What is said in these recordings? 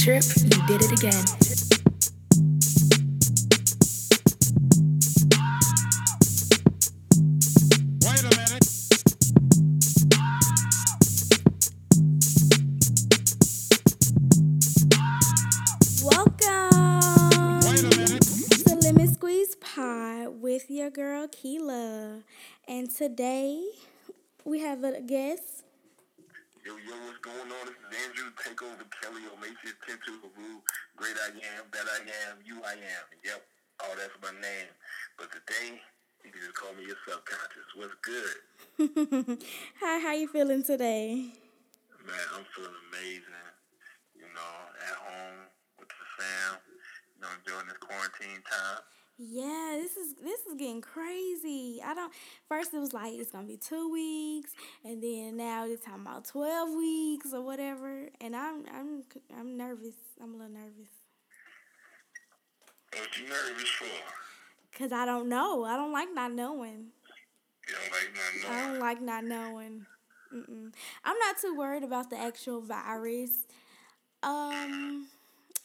Trip, you did it again. Wait a minute. Welcome Wait a to Lemon Squeeze Pod with your girl Keela. And today we have a guest. Yo, yo, what's going on? This is Andrew. Take over Kelly Omacious, 10 to Haru. Great I am, that I am, you I am. Yep, all that's my name. But today, you can just call me your subconscious. What's good? Hi, how you feeling today? Man, I'm feeling amazing. You know, at home with the fam. You know, during this quarantine time. Yeah, this is this is getting crazy. I don't. First, it was like it's gonna be two weeks, and then now they're talking about twelve weeks or whatever. And I'm I'm I'm nervous. I'm a little nervous What you nervous for? because I don't know. I don't like not knowing. You don't like nothing I don't like not knowing. Mm-mm. I'm not too worried about the actual virus. Um,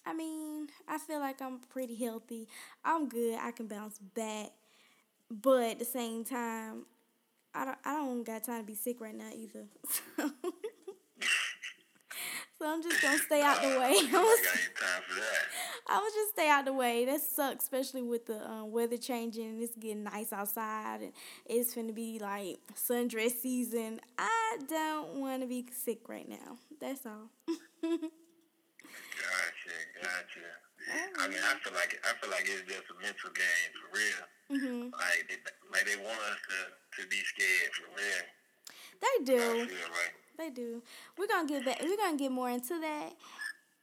I mean, I feel like I'm pretty healthy. I'm good. I can bounce back, but at the same time, I don't. I don't got time to be sick right now either. So, so I'm just gonna stay out the way. I I'm got gonna, time for that. I'm just stay out the way. That sucks, especially with the um, weather changing and it's getting nice outside and it's finna be like sundress season. I don't want to be sick right now. That's all. Gotcha, gotcha. I mean, I feel like I feel like it's just a mental game for real. hmm Like, they, like they want us to, to be scared for real. They do. like They do. We're gonna get back. We're gonna get more into that.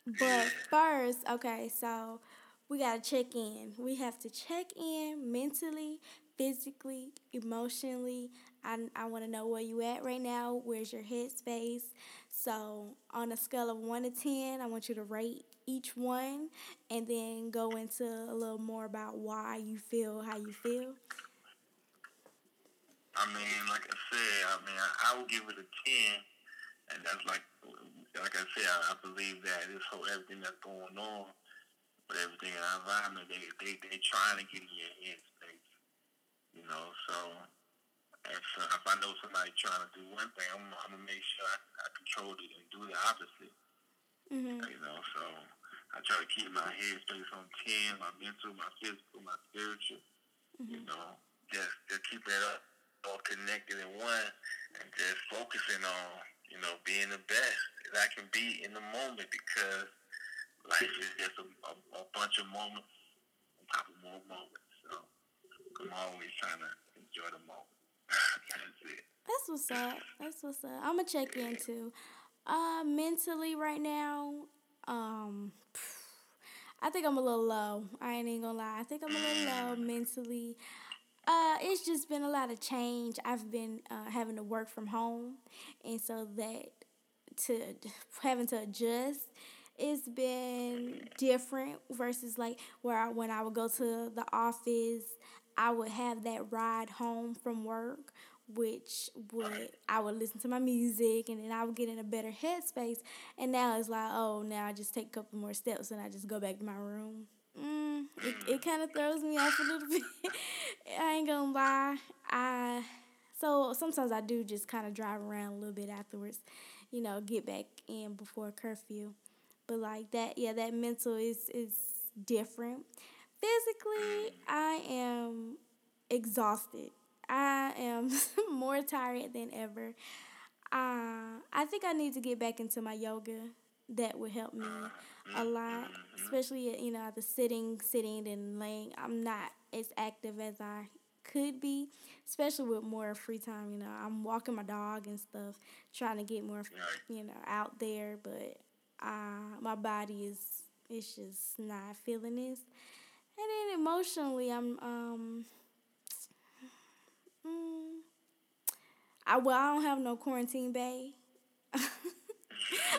But first, okay, so we gotta check in. We have to check in mentally, physically, emotionally. I, I want to know where you at right now. Where's your headspace? So on a scale of one to ten, I want you to rate each one, and then go into a little more about why you feel how you feel. I mean, like I said, I mean, I, I would give it a ten, and that's like, like I said, I, I believe that this whole everything that's going on, with everything in our environment, they they they trying to get in your headspace, you know. So if uh, if I know somebody trying to do one thing, I'm, I'm gonna make sure I, I control it and do the opposite. hmm you know. So I try to keep my headspace on ten, my mental, my physical, my spiritual. You know, just just keep that up, all connected in one, and just focusing on you know being the best that I can be in the moment because life is just a, a, a bunch of moments on top of more moments. So I'm always trying to enjoy the moment. That's what's up. That's what's up. I'm gonna check in too. Uh, mentally right now, um, I think I'm a little low. I ain't even gonna lie. I think I'm a little low mentally. Uh, it's just been a lot of change. I've been uh, having to work from home, and so that to having to adjust, it's been different versus like where I, when I would go to the office, I would have that ride home from work, which would I would listen to my music and then I would get in a better headspace. And now it's like, oh, now I just take a couple more steps and I just go back to my room. Mm, it it kind of throws me off a little bit. I ain't gonna lie. I so sometimes I do just kind of drive around a little bit afterwards, you know, get back in before curfew. But like that, yeah, that mental is is different. Physically, I am exhausted. I am more tired than ever. Uh, I think I need to get back into my yoga. That would help me a lot, especially you know the sitting, sitting and laying. I'm not as active as I could be, especially with more free time. You know, I'm walking my dog and stuff, trying to get more, you know, out there. But uh, my body is it's just not feeling this. And then emotionally, I'm um. Mm, I well, I don't have no quarantine bay.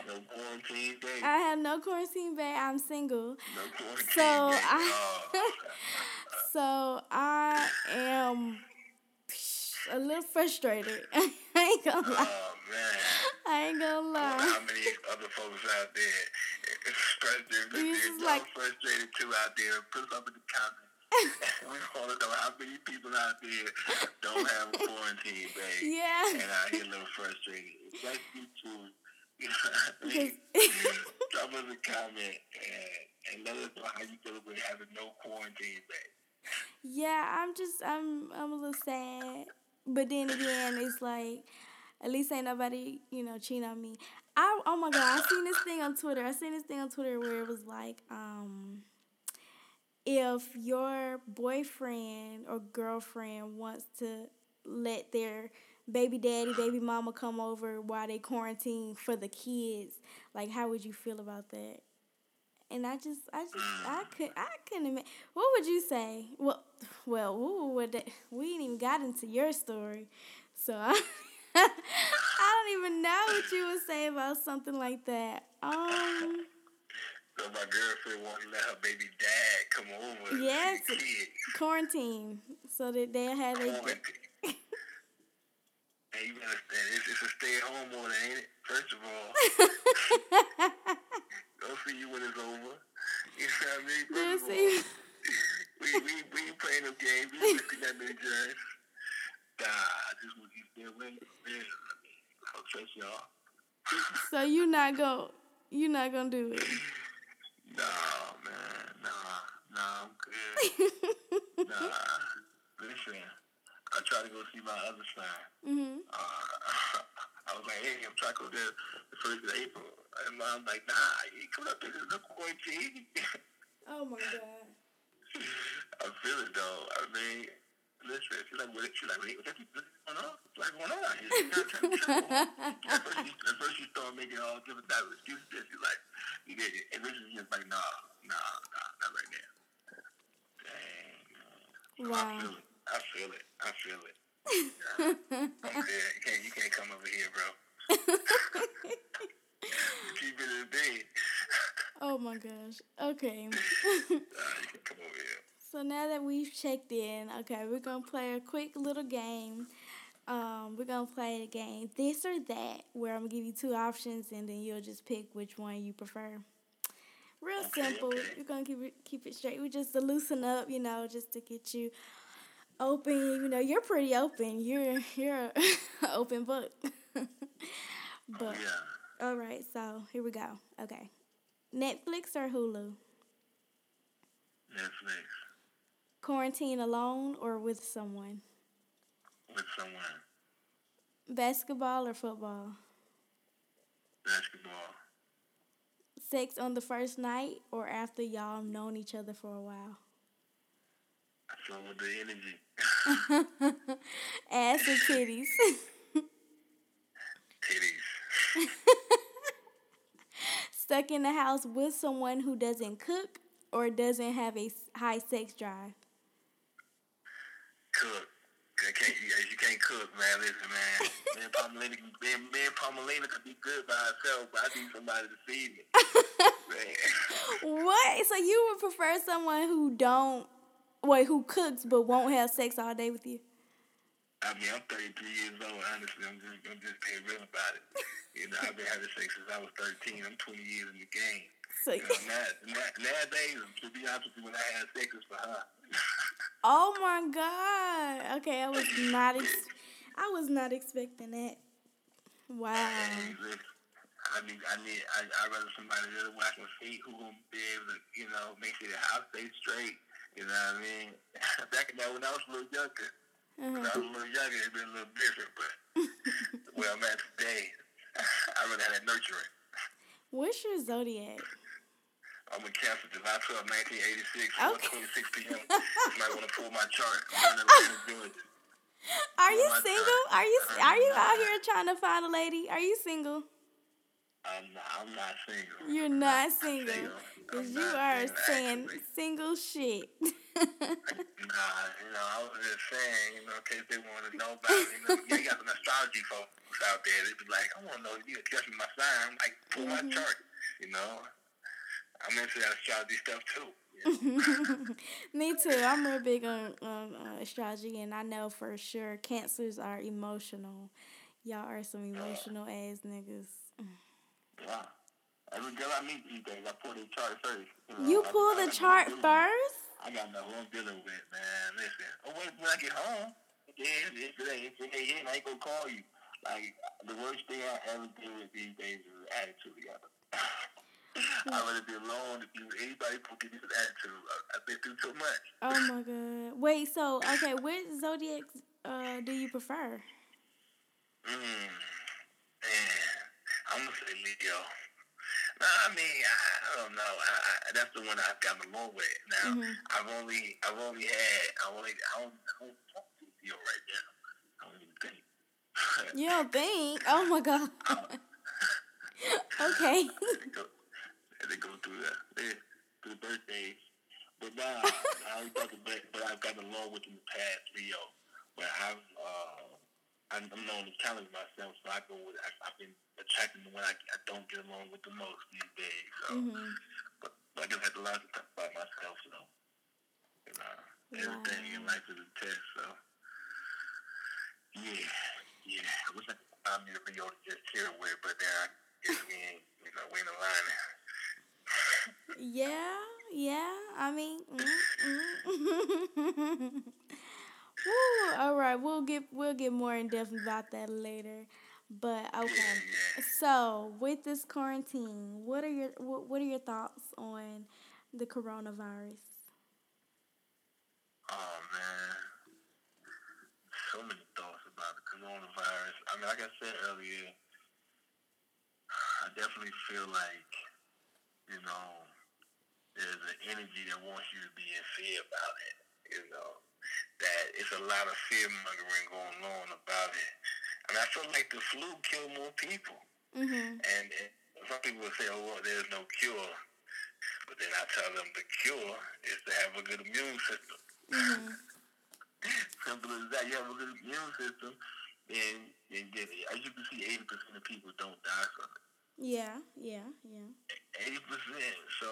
No quarantine day. I have no quarantine bay. I'm single. No quarantine So day. I, so I am a little frustrated. I ain't gonna lie. Oh man. I ain't gonna lie. How many other folks out there frustrated? Is Y'all like- frustrated too out there. Put something in the comments. we want to know how many people out there don't have a quarantine, babe. Yeah. And out here a little frustrated. It's like you too. You know what I mean? Drop us a comment and, and let us know how you feel with having no quarantine, babe. Yeah, I'm just I'm I'm a little sad, but then again, it's like at least ain't nobody you know cheating on me. I oh my god, I seen this thing on Twitter. I seen this thing on Twitter where it was like um if your boyfriend or girlfriend wants to let their baby daddy, baby mama come over while they quarantine for the kids, like how would you feel about that? And I just, I just, I could, I couldn't imagine. What would you say? Well, well, ooh, what that, we ain't even got into your story, so I, I don't even know what you would say about something like that. Um, So my girlfriend to let her baby dad come over. Yes. see the kids. quarantine, so that they'll have their. Hey, you understand? It's, it's a stay-at-home order, ain't it? First of all, see you when it's over. You know what I mean? We'll First of see. we, we, we ain't playing no games. We ain't looking that many. Nah, I just want you to stay away. Man, I mean, I don't trust y'all. So you not go, you not gonna do it. Nah, man. Nah, nah, I'm good. nah. Listen, I tried to go see my other son. Mhm. Uh, I was like, hey, I'm trying to go there the first of April. And mom's like, nah, you coming up there to the quarantine. Oh my god. I feel it though. I mean, listen, she's like, what? She's like, wait, what's going on? What's going on out here? She's not trying to tell. At first, she, at first she started making all different types of excuses. She's like, you did it. And this is just like, nah, nah, nah, not right now. Dang, man. I Wow. feel it. I feel it. I feel it. Yeah. You can't, you can't come over here, bro. Keep it in bed. Oh my gosh. Okay. You can come over here. So now that we've checked in, okay, we're gonna play a quick little game. Um, we're gonna play the game this or that, where I'm gonna give you two options and then you'll just pick which one you prefer. Real Okay, simple. okay. We're gonna keep it keep it straight. We just to loosen up, you know, just to get you open. You know, you're pretty open. You're you're an open book. but Yeah. all right, so here we go. Okay, Netflix or Hulu? Netflix Quarantine alone or with someone? with someone. Basketball or football? Basketball. Sex on the first night or after y'all known each other for a while? With the energy. Ass or titties? Titties. Stuck in the house with someone who doesn't cook or doesn't have a high sex drive? Cook. I can't, you, can't cook, man. Listen, man. Me and Palmelina, can- me, me and Palmelina could be good by herself, but I need somebody to feed me. What? So you would prefer someone who don't, wait, who cooks but won't have sex all day with you? I mean, I'm 33 years old. Honestly, I'm just, I'm just being real about it. You know, I've been having sex since I was 13. I'm 20 years in the game. So, You know, now, now, nowadays, to be honest with you, when I have sex, it's for her. oh my God. Okay, I was not, ex- I was not expecting that. Wow. I need, I need, I, I rather somebody that I can see who gonna be able to, you know, make sure the house stays straight. You know what I mean? Back in that when I was a little younger, when I Uh-huh. was a little younger, it'd been a little different. But where I'm at today, I really had that nurturing. What's your zodiac? I'm a Cancer, July 12, 1986, Okay. 4:26 p.m. you might want to pull my chart. I'm in Atlanta, Georgia. Are you single? Are you are you out here trying to find a lady? Are you single? I'm not, I'm not single. You're not I'm single. I'm Cause you are single, saying actually. single shit. Nah, you know, I was just saying, you know, in case they want to know about it. You know, you got some astrology folks out there. They be like, I want to know if you can guess my sign. I'm like, pull my Mhm. chart. You know, I'm into that astrology stuff too. Me too. I'm real big on, on uh, astrology, and I know for sure cancers are emotional. Y'all are some emotional ass niggas. Yeah. Every girl I meet these days, I pull the chart first. know, You pull I the got chart first? I got no I'm dealing with, man. Listen, oh, wait, when I get home, then if it ain't, if it ain't I ain't gonna call you. Like, the worst thing I ever deal with these days is attitude together. I'd rather be alone if you, anybody can give me some attitude. I, I've been through too much. Oh my god. Wait, so okay, which zodiac uh do you prefer? Mm, man, I'm gonna say Leo. No, I mean, I, I don't know. I, I, that's the one I've gotten along with. Now, Mhm. I've only, I've only had, I only, I don't, I don't talk to Leo right now. I don't even think. You don't think? Oh my god. okay. to go, had to go through the, the, through the birthdays. But now, I only talk about, but I've gotten along with in the past Leo. But I've, uh, I'm, I'm known to challenge myself, so I go with, I, I've been attracting the one I, I don't get along with the most these days. So, Mhm. but, but I just have to learn to talk about myself, so, you know, everything in life is a test, so, yeah, yeah. I wish I could find me a Leo to just chill with, but then I guess we ain't, you know, we ain't aligning. Yeah, yeah. I mean, mm, mm. Woo, all right, we'll get we'll get more in depth about that later. But okay, so with this quarantine, what are your what, what are your thoughts on the coronavirus? Oh man, so many thoughts about the coronavirus. I mean, like I said earlier, I definitely feel like you know there's an energy that wants you to be in fear about it. You know that it's a lot of fear mongering going on about it. I mean, I feel like the flu killed more people. Mhm. And, and some people will say, oh, well, there's no cure. But then I tell them the cure is to have a good immune system. Mhm. Simple as that. You have a good immune system, and, and then, as you can see, 80% of people don't die from it. Yeah, yeah, yeah. 80%. So,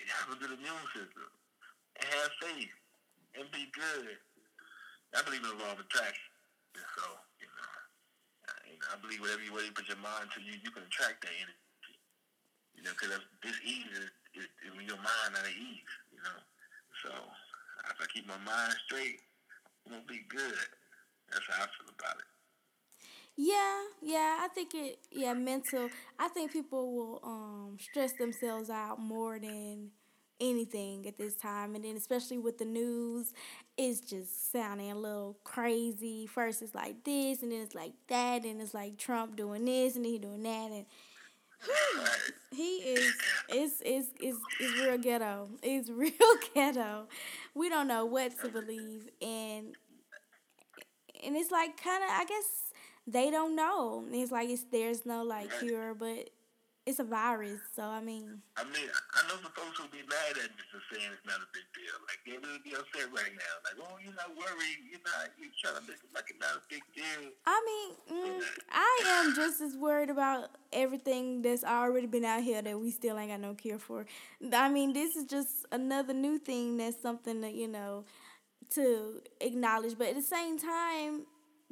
you have a good immune system. And have faith. And be good. I believe in the law of attraction. So, you know, I, you know, I believe whatever you, whatever you put your mind to, you, you can attract that energy. You know, because this ease is, is, is when your mind out of ease, you know. So, if I keep my mind straight, I'm going to be good. That's how I feel about it. Yeah, yeah, I think it yeah, mental I think people will um stress themselves out more than anything at this time and then especially with the news it's just sounding a little crazy. First it's like this and then it's like that and it's like Trump doing this and he doing that and he is it's it's it's it's real ghetto. It's real ghetto. We don't know what to believe and and it's like kind of I guess they don't know. It's like it's there's no like cure, but it's a virus. So I mean, I mean, I know the folks will be mad at me for saying it's not a big deal. Like, they really be upset right now. Like, oh, you're not worried. You're not, you're trying to make it like it's not a big deal. I mean, mm, I am just as worried about everything that's already been out here that we still ain't got no cure for. I mean, this is just another new thing that's something that you know to acknowledge, but at the same time.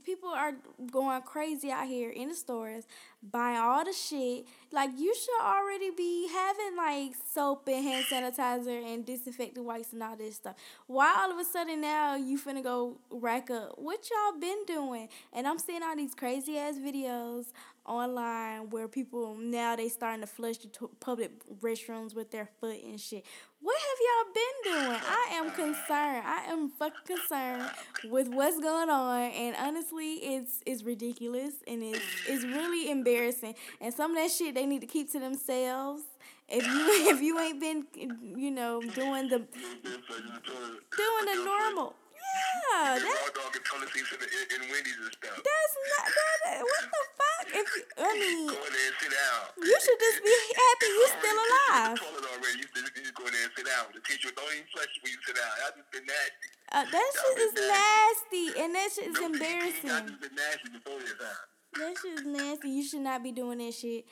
People are going crazy out here in the stores, buying all the shit. Like you should already be having like soap and hand sanitizer and disinfectant wipes and all this stuff. Why all of a sudden now you finna go rack up? What y'all been doing? And I'm seeing all these crazy ass videos online where people now they starting to flush the to- public restrooms with their foot and shit. What have y'all been doing? I am concerned. I am fucking concerned with what's going on, and honestly, it's it's ridiculous and it's it's really embarrassing. And some of that shit they need to keep to themselves. If you if you ain't been you know doing the doing the normal, yeah, That, raw dog and toilet seats in, in, in Wendy's and stuff. that's not that. What the fuck? If you, I mean, Go in there and sit down. you should just be happy you're still alive. The toilet already. You just, you just go in there and sit down. The teacher don't even flush when you sit down. I just been nasty. Uh, that shit is nasty, and that shit is No PPE, I embarrassing. just been nasty before this time. That shit is nasty. You should not be doing that shit.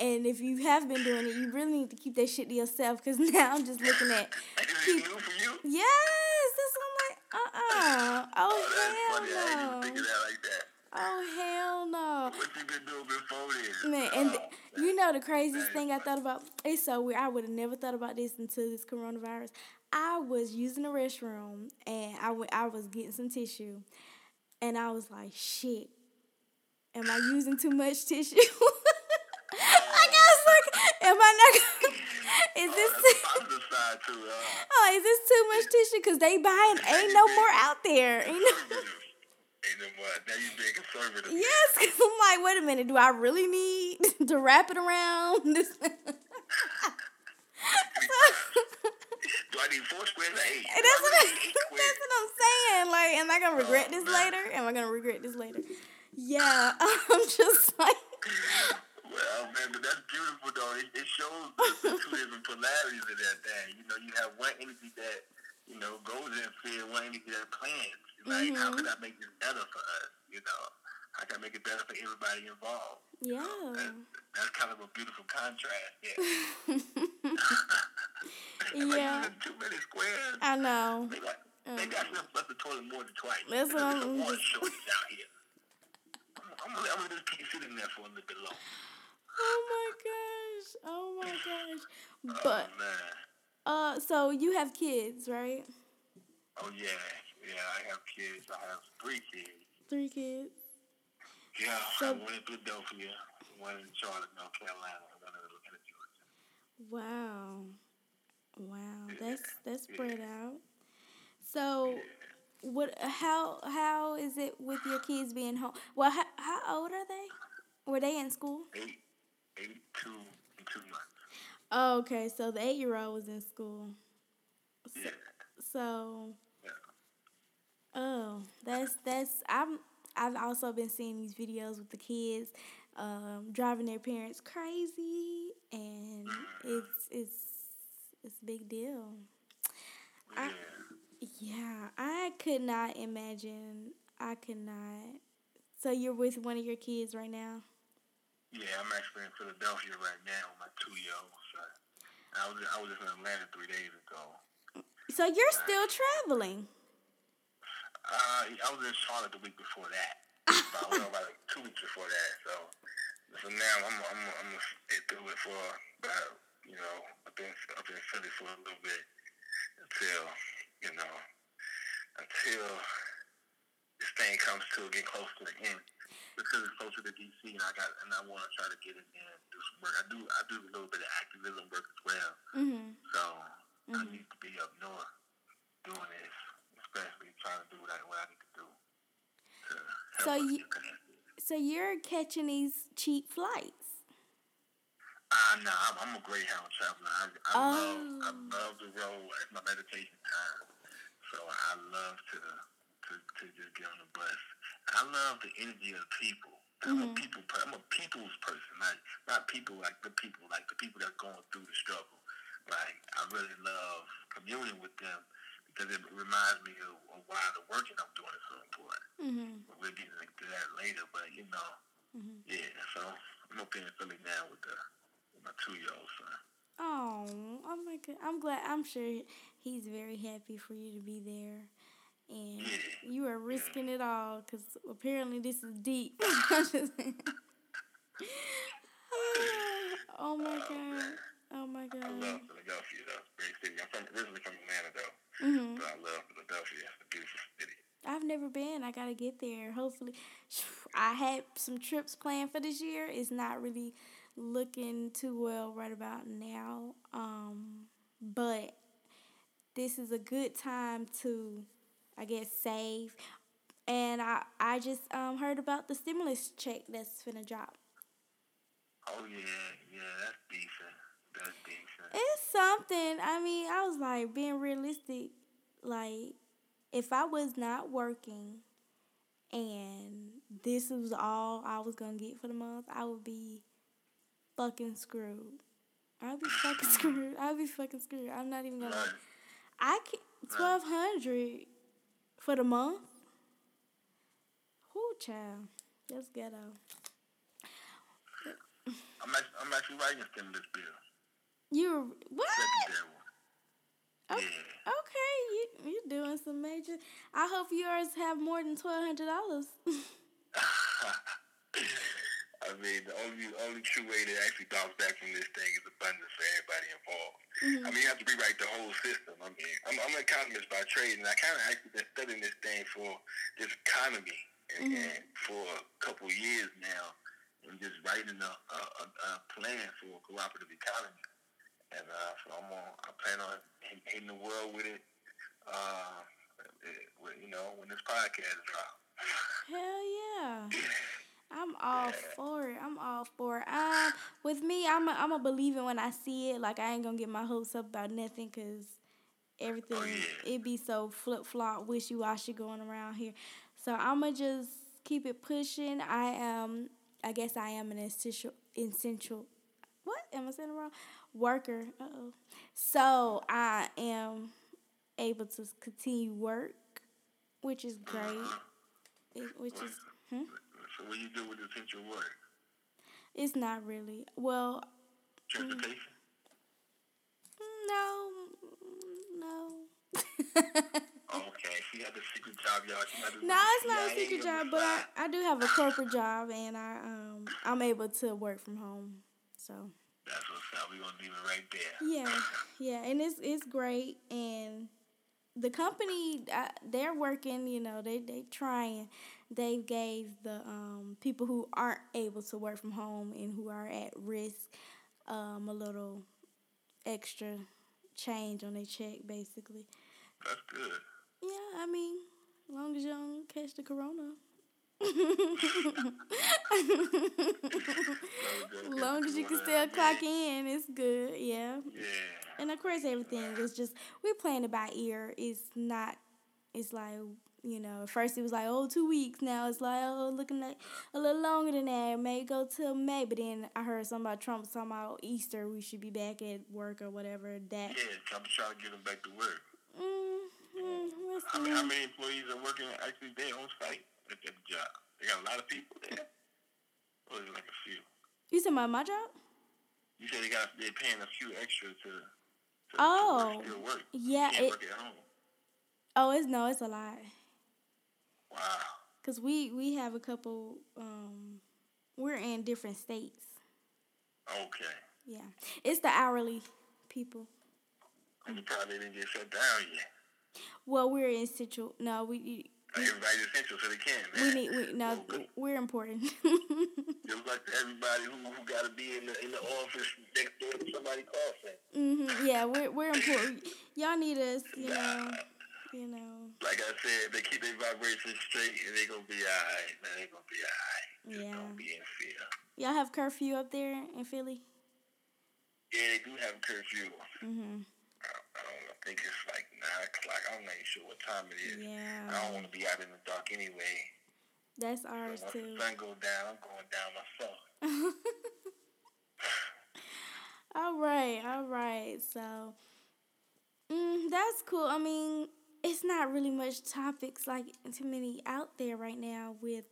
And if you have been doing it, you really need to keep that shit to yourself. Cause now I'm just looking at, Is it new for you? yes, that's what I'm like, uh uh Oh, oh that's funny. I hell no. think of that like that. Oh hell no. What you been doing before then? Man, and th- you know the craziest thing I thought about? It's so weird. I would have never thought about this until this coronavirus. I was using the restroom and I went, I was getting some tissue, and I was like, "Shit, am I using too much tissue?" I was like, "Am I not? Gonna, is this too, positive side too, huh? oh, is this too much tissue? Cause they buying ain't no more out there. Ain't no, Conservative. Ain't no more. Now you being conservative. yes, I'm like, wait a minute, do I really need to wrap it around this?" Do I need four squares or eight? That's what, I, that's what I'm saying. Like, am I gonna oh, regret Oh, this man. later? Am I gonna regret this later? Yeah, I'm just like, Well, man, but that's beautiful though. It, it shows the, the two different polarities of that thing. You know, you have one entity that you know goes in fear, one entity that plans. Like, how Mhm. can I make this better for us? You know, how can I make it better for everybody involved? yeah. That, that's kind of a beautiful contrast. Yeah. Yeah. using too many squares? I know. Maybe I, maybe I should have flushed the toilet more than twice. That's what There's I'm water just- shortage out here. I'm, I'm, I'm gonna just keep sitting there for a little bit longer. Oh my gosh. Oh oh, But man. uh, so you have kids, right? Oh yeah, yeah. I have kids. I have three kids. Three kids. Yeah, So- one in Philadelphia, one in Charlotte, North Carolina, and one in Georgia. Wow. Wow. Yeah, That's that's yeah. spread out. So what how how is it with your kids being home? Well, how, how old are they? Were they in school? Eight, eight, two, two months. Oh, okay. So the eight year old was in school. Yeah, So, yeah. oh, that's that's I'm I've also been seeing these videos with the kids um, driving their parents crazy, and it's it's it's a big deal. I- yeah. Yeah, I could not imagine. I could not. So you're with one of your kids right now. Yeah, I'm actually in Philadelphia right now with my two-year-old son. I was I was just in Atlanta three days ago. So you're still traveling. Uh, I was in Charlotte the week before that. About, well, about like two weeks before that. So, so now I'm I'm I'm gonna stay through it for about you know up in up in Philly for a little bit until you know until this thing comes to get close to the end because it's closer to DC and I got and I want to try to get in there and do some work. I do I do a little bit of activism work as well. Mhm. So I Mhm. need to be up north doing this, especially trying to do what I, what I need to do to So you, so you're catching these cheap flights. Uh, no, I'm, I'm a Greyhound traveler. I, I love I Oh. love the road. It's my meditation time. So I love to to, to just get on the bus. I love the energy of people. I'm a Mhm. people. I'm a people's person. Like not people like the people, like the people that's going through the struggle. Like I really love communing with them because it reminds me of, of why the working I'm doing is so important. Mhm. We'll get into that later, but you know, Mhm. yeah. So I'm up here in Philly now with the with my two year old son. Oh, oh my god! I'm glad. I'm sure he's very happy for you to be there, and you are risking it all because apparently this is deep. oh my god! Oh my god. I love Philadelphia though. Great city. I'm from originally from Atlanta though, hmm but I love Philadelphia. It's a beautiful city. I've never been. I gotta get there. Hopefully, I had some trips planned for this year. It's not really looking too well right about now. Um, but this is a good time to, I guess, save. And I, I just um heard about the stimulus check that's finna drop. Oh yeah, yeah, that's decent. That's decent. It's something. I mean, I was like being realistic. Like, if I was not working and this was all I was gonna get for the month, I would be fucking screwed. I'd be fucking screwed. I'd be fucking screwed. I'm not even gonna. I can't. twelve hundred for the month. Whoo, child, that's ghetto. I'm actually, I'm actually writing a stimulus bill. You what? Oh, Yeah. Okay, you you doing some major. I hope yours have more than twelve hundred dollars. I mean, the only only true way to actually bounce back from this thing is abundance for everybody involved. Mhm. I mean, you have to rewrite the whole system. I mean, I'm, I'm an economist by trade, and I kind of actually been studying this thing for this economy and, Mhm. and for a couple years now, and just writing a, a, a, a plan for a cooperative economy. And uh, so I'm on. I plan on hitting the world with it. Uh, it- you know, when this podcast drops. Hell yeah. I'm all for it. I'm all for it. Um, with me, I'm a, I'm a believe it when I see it. Like I ain't gonna get my hopes up about nothing because everything Oh, yeah. it be so flip flop, wishy washy going around here. So I'ma just keep it pushing. I am. I guess I am an essential essential. What am I saying wrong? Worker. Uh oh. So I am able to continue work, which is great. It, which is. Hmm? So what do you do with essential work? It's not really. Well, Transportation. no, no. Okay, she had the secret job, y'all. She had the no, it's not a secret job, but I. I do have a corporate job, and I um I'm able to work from home. So That's what's up. We gonna leave it right there. yeah, yeah, and it's it's great, and the company uh, they're working. You know, they they trying. They gave the um people who aren't able to work from home and who are at risk um a little extra change on their check, basically. That's good. Yeah, I mean, as long as you don't catch the corona. Long as you can still clock in, it's good. Yeah. Yeah. And of course, everything is just we're playing it by ear. It's not. It's like you know. At first, it was like oh two weeks. Now it's like oh looking like a little longer than that. It may go till May. But then I heard something about Trump talking about Easter. We should be back at work or whatever. That. Yeah, I'm trying to get them back to work. Mm, mm, what's How, many- how many employees are working actually there on site at that job? They got a lot of people there? Or is it like a few? You said about my job? You said they got they're paying a few extra to, to, Oh, to work, still yeah, it- work at home. Oh, it's no, it's a lot. Wow. Cause we we have a couple. Um, we're in different states. Okay. Yeah, it's the hourly people. You probably didn't get shut down yet. Well, we're in situ. No, we everybody's essential, so they can, we need we no good. we're important. Just like everybody who, who got to be in the in the office next door to somebody center. hmm Yeah, we're we're important. Y'all need us. You know. You know. Like I said, they keep their vibrations straight, and they gonna be alright. Man, they gonna be alright. Just Yeah. don't be in fear. Y'all have curfew up there in Philly. Yeah, they do have curfew. Mhm. I, I don't know. I think it's like nine o'clock. I'm not even sure what time it is. Yeah. I don't want to be out in the dark anyway. that's So ours once too. the sun goes down, I'm going down myself. all right, all right. So, mm, that's cool. I mean, it's not really much topics like too many out there right now with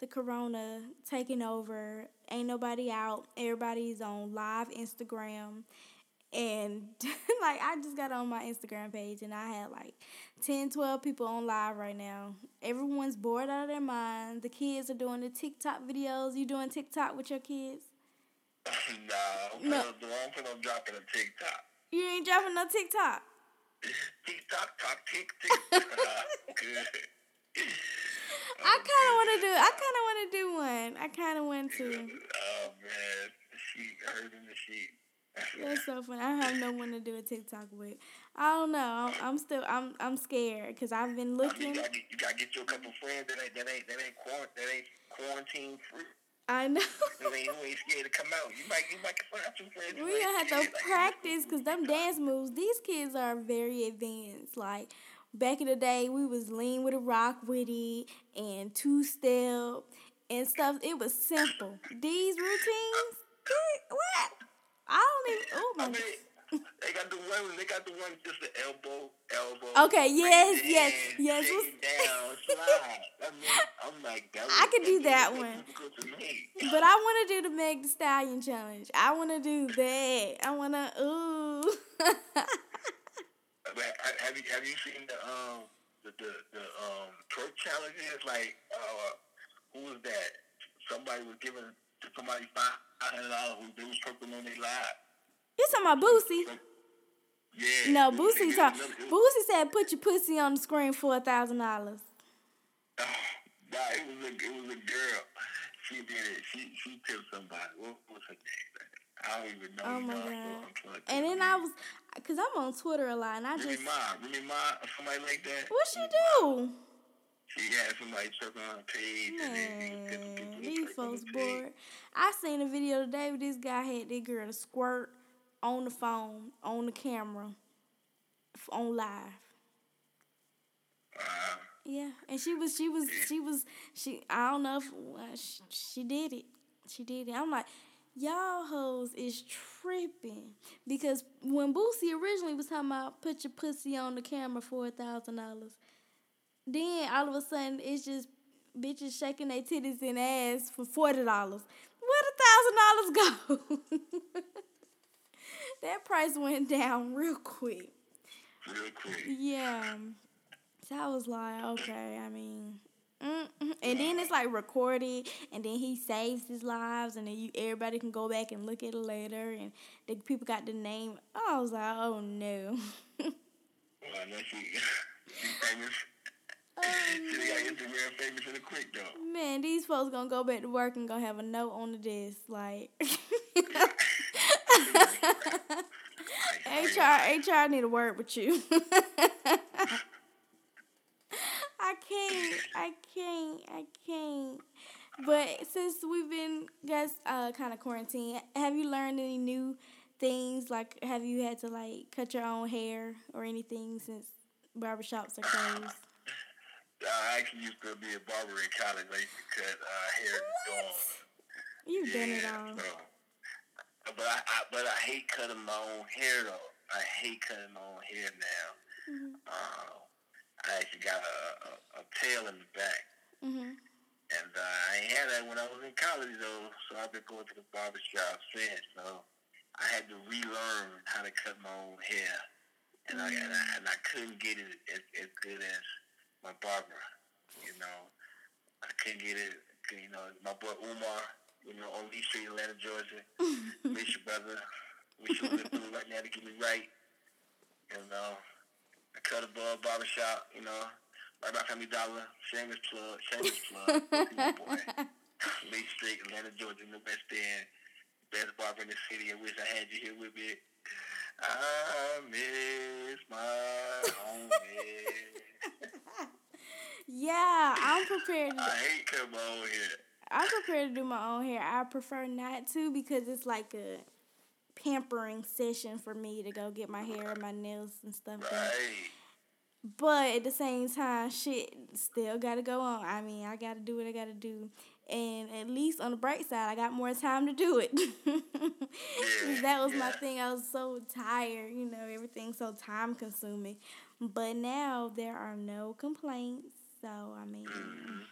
the corona taking over. Ain't nobody out. Everybody's on live Instagram. And like I just got on my Instagram page and I had like 10, 12 people on live right now. Everyone's bored out of their mind. The kids are doing the TikTok videos. You doing TikTok with your kids? No. no. I'm finna drop in a TikTok. You ain't dropping no TikTok. TikTok, talk, tick, tick. Good. I kind of want to do. I kind of want to do one. I kind of want to. Oh man, the sheep, herding the sheep. That's so funny. I have no one to do a TikTok with. I don't know. I'm, I'm still. I'm. I'm scared because I've been I mean, looking. you gotta, get, you gotta get you a couple friends that ain't that ain't that ain't quarant that ain't quarantine free. I know. Who ain't, scared to come out. You might you might find some friends. we gonna have to practice because them dance moves. These kids are very advanced. Like back in the day, we was lean with a rock with it and two step and stuff. It was simple. These routines, what? I don't even. Oh I mean. They got the one. They got the one just the elbow, elbow. Okay, yes, yes, yes, take what's- it down, slide. I mean, I'm like, that I could do that one. But I want to do the Meg the Stallion challenge. I want to do that. I want to. Ooh. Have you have you seen the um the the, the um twerk challenges? Like uh, who was that? Somebody was giving to somebody five hundred dollars who they was twerking on their live. You talking about Boosie? Yeah. No, Boosie talk. was- it was- Boosie said, "Put your pussy on the screen for a thousand dollars." Ah, nah, it was a it was a girl. She did it. She she tipped somebody. What was her name? I don't even know. Oh my god! I'm trying to And then. I was, cause I'm on Twitter a lot, and I Remy just, Ma, Remy Ma, somebody like that. what she do? She had somebody twerking on her page. and then she tipped the Man, these folks bored. I seen a video today where this guy had that girl to squirt on the phone, on the camera, on live. Uh, Yeah, and she was, she was, she was, she. I don't know if she, she did it. She did it. I'm like, y'all hoes is tripping because when Boosie originally was talking about put your pussy on the camera for a thousand dollars, then all of a sudden it's just bitches shaking their titties and ass for forty dollars. Where the thousand dollars go? that price went down real quick. real quick. Yeah. So I was like, okay, I mean, mm mm. and then it's like recorded, and then he saves his lives, and then you everybody can go back and look at it later, and the people got the name. I was like, oh no. Well, I know she, she famous. oh no. Instagram famous in the quick though. Man, these folks gonna go back to work and gonna have a note on the desk like HR HR need to work with you. I can't, I can't, I can't. But since we've been guys uh kind of quarantined, have you learned any new things? Like, have you had to like cut your own hair or anything since barbershops are closed? I actually used to be a barber in college. I used to cut uh, hair dog. You've done it all. so. But I, I but I hate cutting my own hair though. I hate cutting my own hair now. Mhm. Uh, I actually got a, a, a tail in the back, Mhm. and uh, I ain't had that when I was in college though. So I've been going to the barber shop since. So I had to relearn how to cut my own hair, and I and I, and I couldn't get it as, as good as my barber. You know, I couldn't get it. You know, my boy Umar. You know, on Lee Street, Atlanta, Georgia. Miss you, brother. Wish you would do right now to get me right. You uh, know, I cut above barbershop, you know, right by Family Dollar, shameless plug, shameless plug. Boy. Lee Street, Atlanta, Georgia, the West End. Best barber in the city. I wish I had you here with me. I miss my homie. Yeah, I'm prepared. I hate cutting my own I'm prepared to do my own hair. I prefer not to because it's like a pampering session for me to go get my hair and my nails and stuff done. Right. But at the same time, shit still gotta go on. I mean, I gotta do what I gotta do. And at least on the bright side, I got more time to do it. 'Cause that was my thing. I was so tired, you know, everything's so time consuming. But now there are no complaints. So, I mean, Mhm.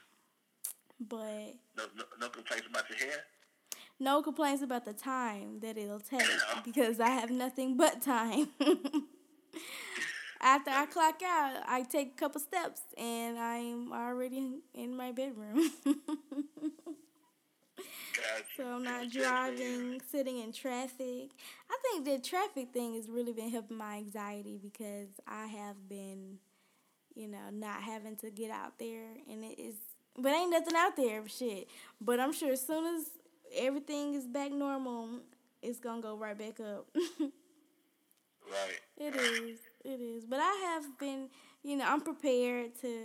But No, no, no complaints about your hair? no complaints about the time that it'll take because I have nothing but time. After I clock out, I take a couple steps and I'm already in my bedroom. So I'm not driving, sitting in traffic. I think the traffic thing has really been helping my anxiety because I have been, you know, not having to get out there and it is but ain't nothing out there shit. But I'm sure as soon as everything is back normal, it's gonna go right back up. Right. It is. It is. But I have been, you know, I'm prepared to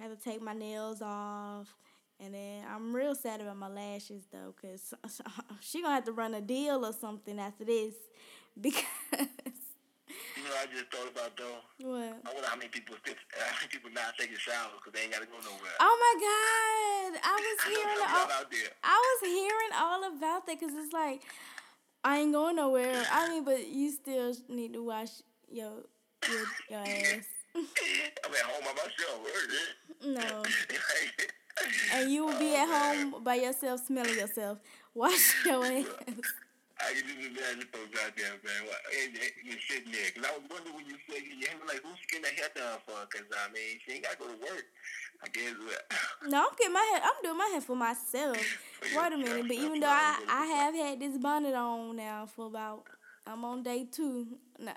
have to take my nails off. And then I'm real sad about my lashes though, cause she gonna have to run a deal or something after this, because know, what I just thought about though. what? I wonder how many people still, how many people not taking showers because they ain't got to go nowhere. Oh my God! I was hearing some all, out there. I was hearing all about that, cause it's like I ain't going nowhere. I mean, but you still need to wash your your, your ass. I'm at home by myself. No. And you will be oh, at home by yourself, smelling yourself. Wash your ass. I can just imagine folks out there, man. And, and you're sitting there. Because I was wondering when you said you had like, who's getting the hair done for? Because, I mean, she ain't got to go to work. I guess. No, I'm getting my hair. I'm doing my hair for myself. Wait a minute, but even though I, I have had this bonnet on now for about I'm on day two. No.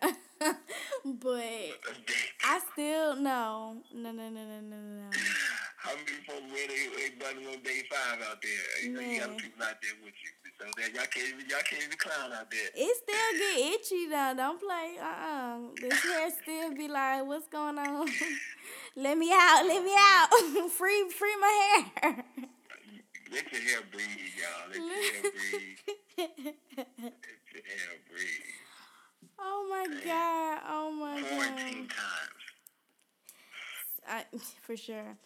but I still no. No no no no no no. How many folks wear they, they bonnet on day five out there? You know, you got people out there with you. So that y'all can't even y'all can't even clown out there. It still get itchy though. Don't play. Uh uh-uh. uh This hair still be like, what's going on? let me out. Let me out. free free my hair. Let your hair breathe, y'all. Let your hair breathe. Let your hair breathe. Oh my Damn. god! Oh my Quarantine god! times. I, for sure.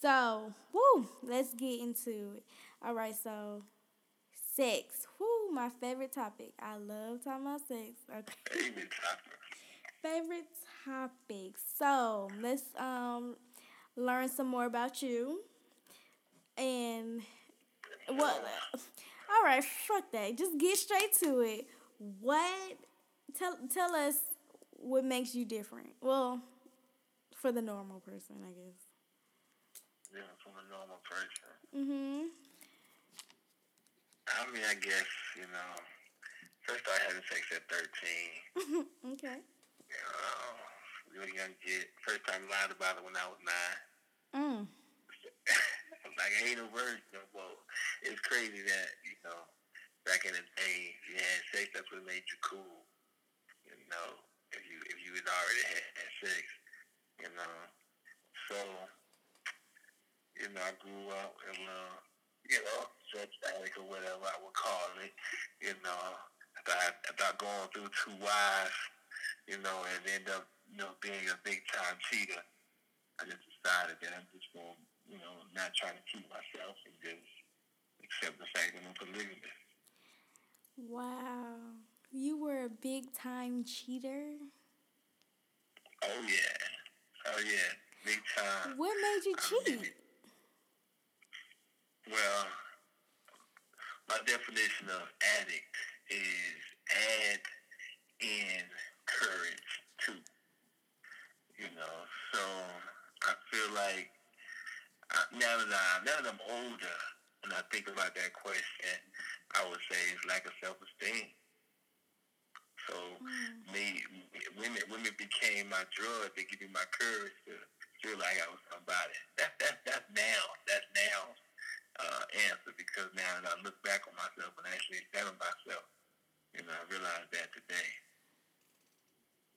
So, woo, let's get into it. All right, so sex. Woo, my favorite topic. I love talking about sex. Okay. Favorite topic. So let's um learn some more about you. And what? All right, fuck that. Just get straight to it. What? Tell tell us what makes you different. Well, for the normal person, I guess. Yeah, from a normal person. Mhm. I mean, I guess you know. First, I had sex at thirteen. okay. You know, really young kid. First time lied about it when I was nine. Mm. like I ain't a virgin no more. It's crazy that you know back in the day, if you had sex, that's what made you cool. You know, if you if you had already had, had sex, you know. So, you know, I grew up in uh, you know, addict or whatever I would call it. You know, about thought going through two wives, you know, and end up you know being a big time cheater. I just decided that I'm just going you know, not trying to keep myself and just accept the fact that I'm polygamous. Wow. You were a big time cheater? Oh, yeah. Oh, yeah. Big time. What made you cheat? Well, my definition of addict is add in courage too. You know, so I feel like now that I now that I'm older and I think about that question, I would say it's lack of self esteem. So mm. me, women, women became my drug. They give me my courage to feel like I was somebody. That that that's now. That's now uh, answer because now that I look back on myself and actually examine myself, you know, I realize that today.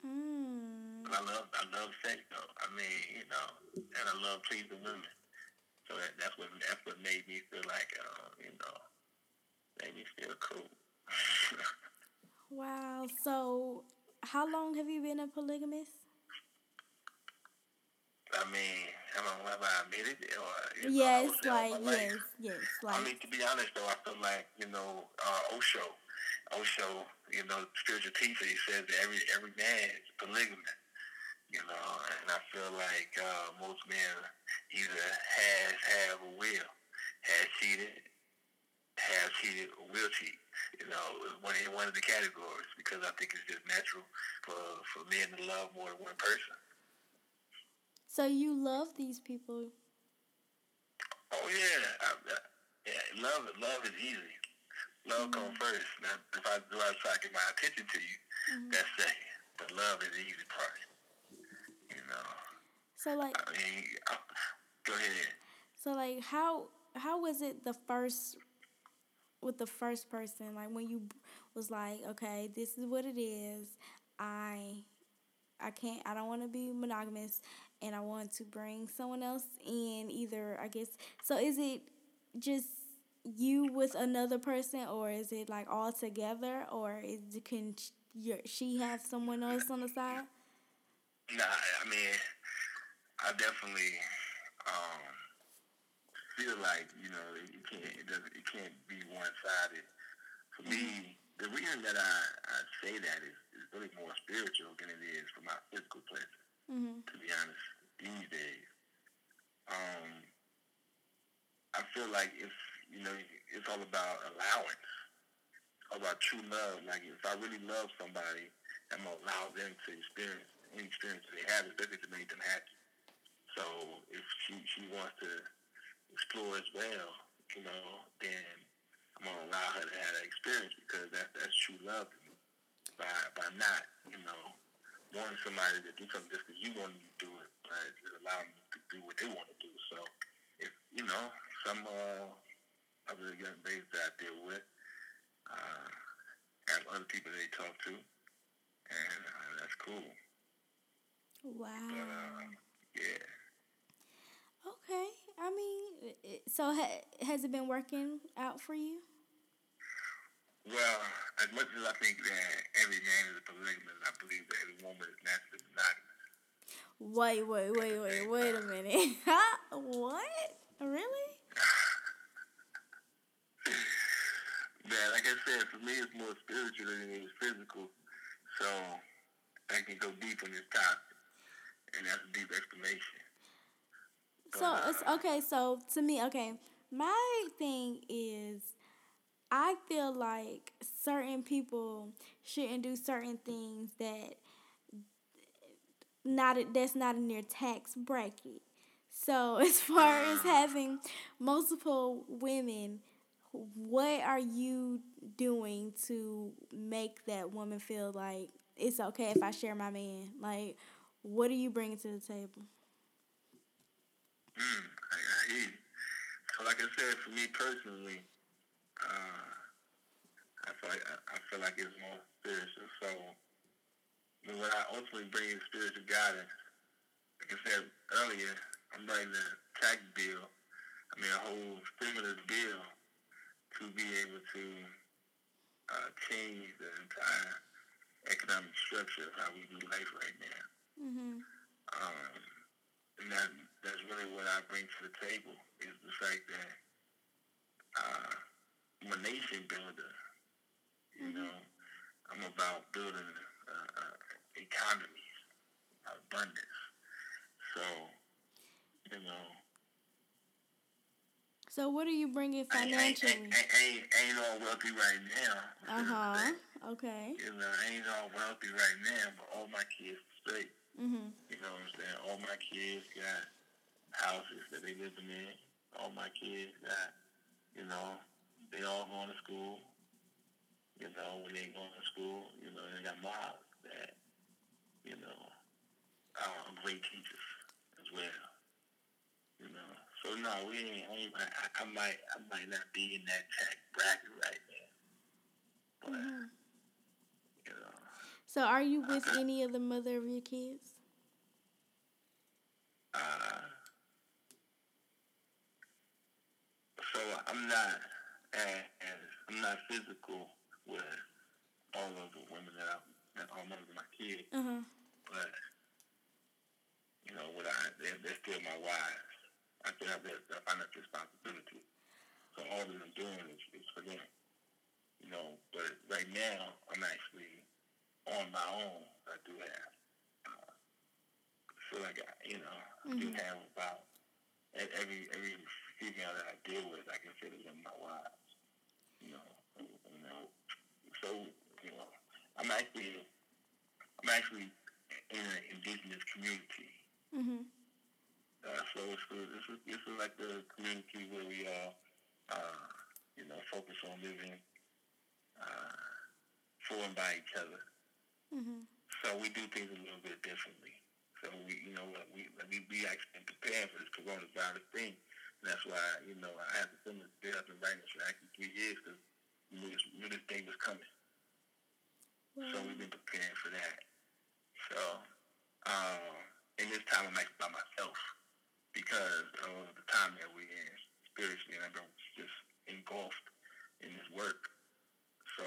Mm. I love I love sex though. I mean, you know, and I love pleasing women. So that, that's what that's what made me feel like, uh, you know, made me feel cool. wow. So, how long have you been a polygamist? I mean, long have I admitted it? Or, yes, know, like yes, yes. Like I mean, to be honest though, I feel like you know, uh, Osho, Osho, you know, spiritual teacher, he says that every every man is polygamous. You know, and I feel like uh, most men either has, have, or will, has cheated, have cheated, or will cheat. You know, one in one of the categories because I think it's just natural for for men to love more than one person. So you love these people? Oh yeah, I, I, yeah. Love love is easy. Love mm-hmm. comes first. Now, if I do I try to get my attention to you, mm-hmm. that's second. But love is the easy part. You know. So like. I mean, I, go ahead. So like, how how was it the first with the first person? Like when you was like, okay, this is what it is. I I can't. I don't want to be monogamous, and I want to bring someone else in. Either I guess. So is it just you with another person, or is it like all together, or is can your, she have someone else on the side? Nah, I mean, I definitely um, feel like you know it can't it doesn't it can't be one sided. For me, the reason that I, I say that is, is really more spiritual than it is for my physical pleasure. Mm-hmm. To be honest, these days, um, I feel like if you know it's all about allowance, all about true love. Like if I really love somebody, I'm gonna allow them to experience any experience they have, especially to make them happy. So if she she wants to explore as well, you know, then I'm gonna allow her to have that experience because that that's true love to me. By by not, you know, wanting somebody to do something just because you want to do it, but just allowing them to do what they want to do. So if you know some uh, other young ladies that I deal with uh, have other people they talk to, and uh, that's cool. Wow. But uh, yeah. Okay. I mean, so ha- has it been working out for you? Well, as much as I think that every man is a polygamist, I believe that every woman is naturally monogamous. Wait, wait, wait, wait, wait a minute. what? Really? Man, like I said, for me, it's more spiritual than it is physical. So I can go deep on this topic, and that's a deep explanation. So it's uh, okay. So to me, okay, my thing is, I feel like certain people shouldn't do certain things that not it that's not in their tax bracket. So as far as having multiple women, what are you doing to make that woman feel like it's okay if I share my man? Like, what are you bringing to the table? Mm, I, I. So, like I said, for me personally, uh, I feel like I, I feel like it's more spiritual. So, when I ultimately bring in spiritual guidance, like I said earlier, I'm writing a tax bill. I mean, a whole stimulus bill to be able to uh, change the entire economic structure of how we do life right now. Mm-hmm. Um, and that that's really what I bring to the table is the fact that uh, I'm a nation builder. You know, I'm about building a, uh, economies, abundance. So, you know, So what are you bringing financially? I, I ain't, I ain't all wealthy right now. Uh huh. Okay. You know, I ain't all wealthy right now, but all my kids straight. Mhm. You know what I'm saying? All my kids got houses that they living in. All my kids got, you know, they all going to school. You know, when they going to school, you know, they got moms you know, are great teachers as well. You know, so no, we ain't. I, ain't I, I might, I might not be in that tax bracket right now, but Mhm. you know, So are you with any of the mother of your kids? Uh, so I'm not as, as I'm not physical with all of the women that I that mothers of my kids, Uh huh. But you know what I they're, they're still my wives. I still have that, that financial responsibility. So all that I'm doing is, is for them. You know, but right now I'm actually on my own. I do have. Uh, feel like I, you know, I do Mhm. have about every every female that I deal with, I consider them my wives. You know, you know. So you know, I'm actually I'm actually in an indigenous community. Mhm. Uh, so it's, this is this is like the community where we all, uh, you know, focus on living uh, for and by each other. Mhm. So we do things a little bit differently. So we, you know, we we we actually been preparing for this coronavirus thing. And that's why, you know, I had to film this bill. I've been writing this for actually three years because we knew this, knew this thing was coming. Wow. So we've been preparing for that. So, um, in this time, I'm actually by myself because of the time that we're in spiritually, and I've been just engulfed in this work. So,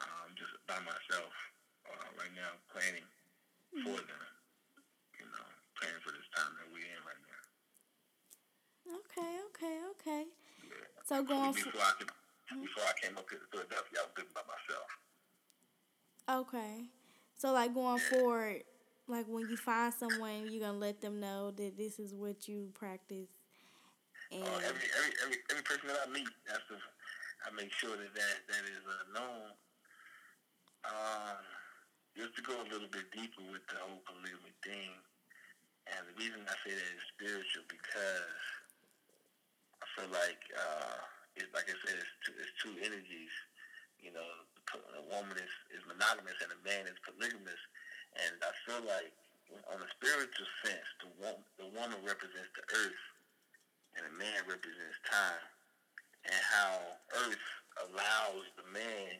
I'm just by myself uh, right now, planning for them. You know, planning for this time that we're in right now. Okay. Okay. Okay. Yeah. So going for before I could, before I came up here to Philadelphia, I was living by myself. okay. So like going forward, like when you find someone, you're gonna let them know that this is what you practice. And Uh, every every every every person that I meet, that's the I make sure that that, that is uh, known. Um, just to go a little bit deeper with the whole polygamy thing, and the reason I say that is spiritual because I feel like uh, it's like I said, it's two, it's two energies. You know, a woman is, is monogamous and a man is polygamous, and I feel like on a spiritual sense, the woman the woman represents the earth, and the man represents time, and how earth allows the man,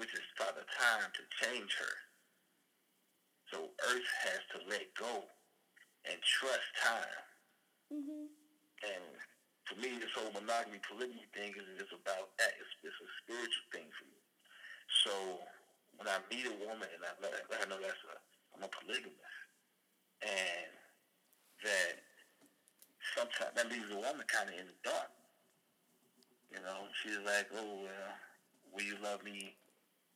which is Father Time, to change her. So earth has to let go and trust time. Mm-hmm. And for me, this whole monogamy polygamy thing is just about that. It's, it's a spiritual thing for me. So when I meet a woman and I let, let her know that's a I'm a polygamist, and that sometimes that leaves a woman kind of in the dark. You know, she's like, oh, well, will you love me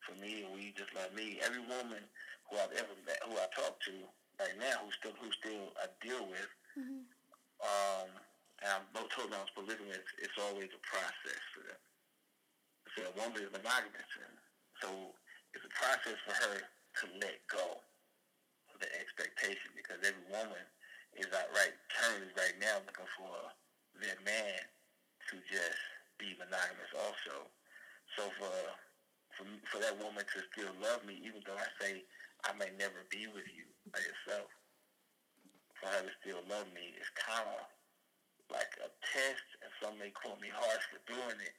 for me, or will you just love me? Every woman who I've ever met, who I talk to right now, who still who still I deal with, mm-hmm. um, and I'm both told I was polygamous. It's always a process for them. So a woman is monogamous, and so it's a process for her to let go of the expectation because every woman is outright turns right now looking for their man to just be monogamous also. So for for for that woman to still love me, even though I say I may never be with you by yourself, for her to still love me is kind of like a test, and some may call me harsh for doing it,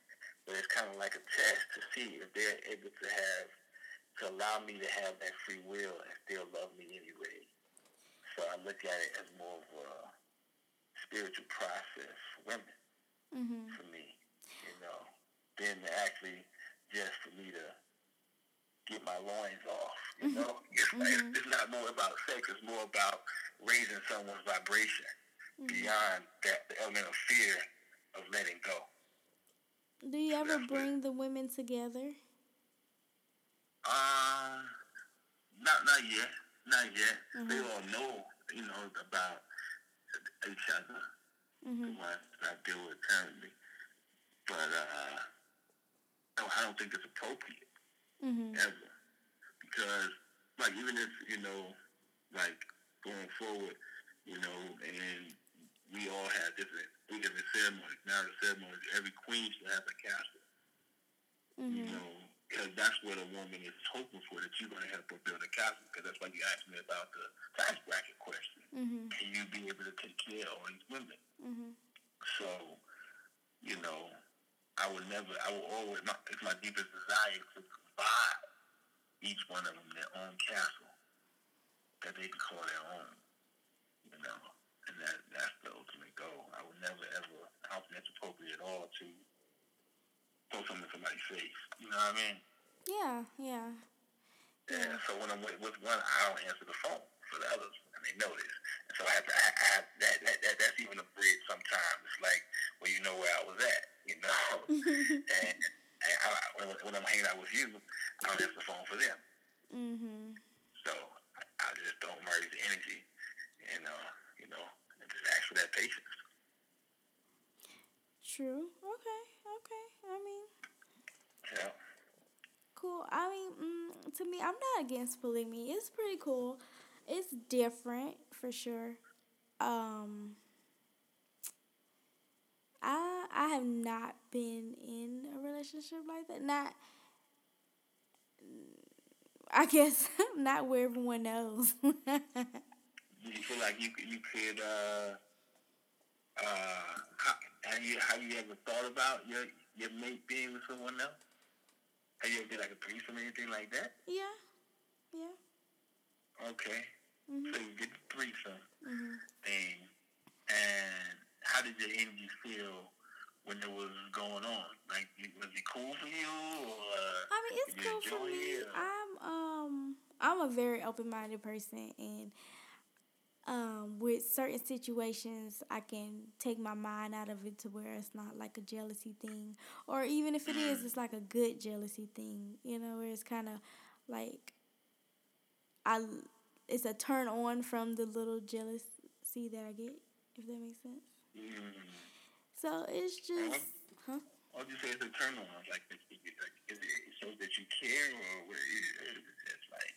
but it's kind of like a test to see if they're able to have to allow me to have that free will and still love me anyway. So I look at it as more of a spiritual process for women, mm-hmm. for me, you know, than actually just for me to get my loins off, you mm-hmm. know? It's, mm-hmm. it's not more about sex, it's more about raising someone's vibration mm-hmm. beyond that the element of fear of letting go. Do you ever bring the women together? Uh, not not yet, not yet. Mm-hmm. They all know, you know, about each other, mm-hmm. the ones that I deal with currently. But uh, I don't think it's appropriate mm-hmm. ever because, like, even if you know, like going forward, you know, and we all have different we different ceremonies. Now the ceremonies, every queen should have a castle. You know because that's what a woman is hoping for, that you're going to help her build a castle. Because that's why you asked me about the tax bracket question. Mm-hmm. Can you be able to take care of all these women? Mm-hmm. So, you know, I would never, I will always, my, it's my deepest desire to provide each one of them their own castle that they can call their own, you know. And that that's the ultimate goal. I would never, ever, I don't think that's appropriate at all to throw something in somebody's face. You know what I mean? Yeah, yeah. Yeah. So when I'm with, with one, I don't answer the phone for the others, and they know this. And so I have to. I, I have that, that, that. That's even a bridge. Sometimes it's like, well, you know where I was at. You know. and and I, when, when I'm hanging out with you, I don't answer the phone for them. Mhm. So I, I just don't merge the energy, and uh, you know, ask for that patience. True. Okay. Okay. I mean. Yeah. Cool. I mean, mm, to me, I'm not against polygamy. It's pretty cool. It's different for sure. Um. I I have not been in a relationship like that. Not. I guess not where everyone knows. Do you feel like you you could uh uh have you have you ever thought about your your mate being with someone else? Have you ever did like a threesome or anything like that? Yeah, yeah. Okay. Mm-hmm. So you did the threesome mm-hmm. thing, and how did your energy feel when it was going on? Like, was it cool for you? Or, I mean, it's cool for me. I'm um I'm a very open minded person, and um, with certain situations, I can take my mind out of it to where it's not like a jealousy thing, or even if it is, it's like a good jealousy thing. You know, where it's kind of like I, it's a turn on from the little jealousy that I get, if that makes sense. Mm. So it's just, huh? I'll just say it's a turn on, like, like is it so that you care, or what is it? It's like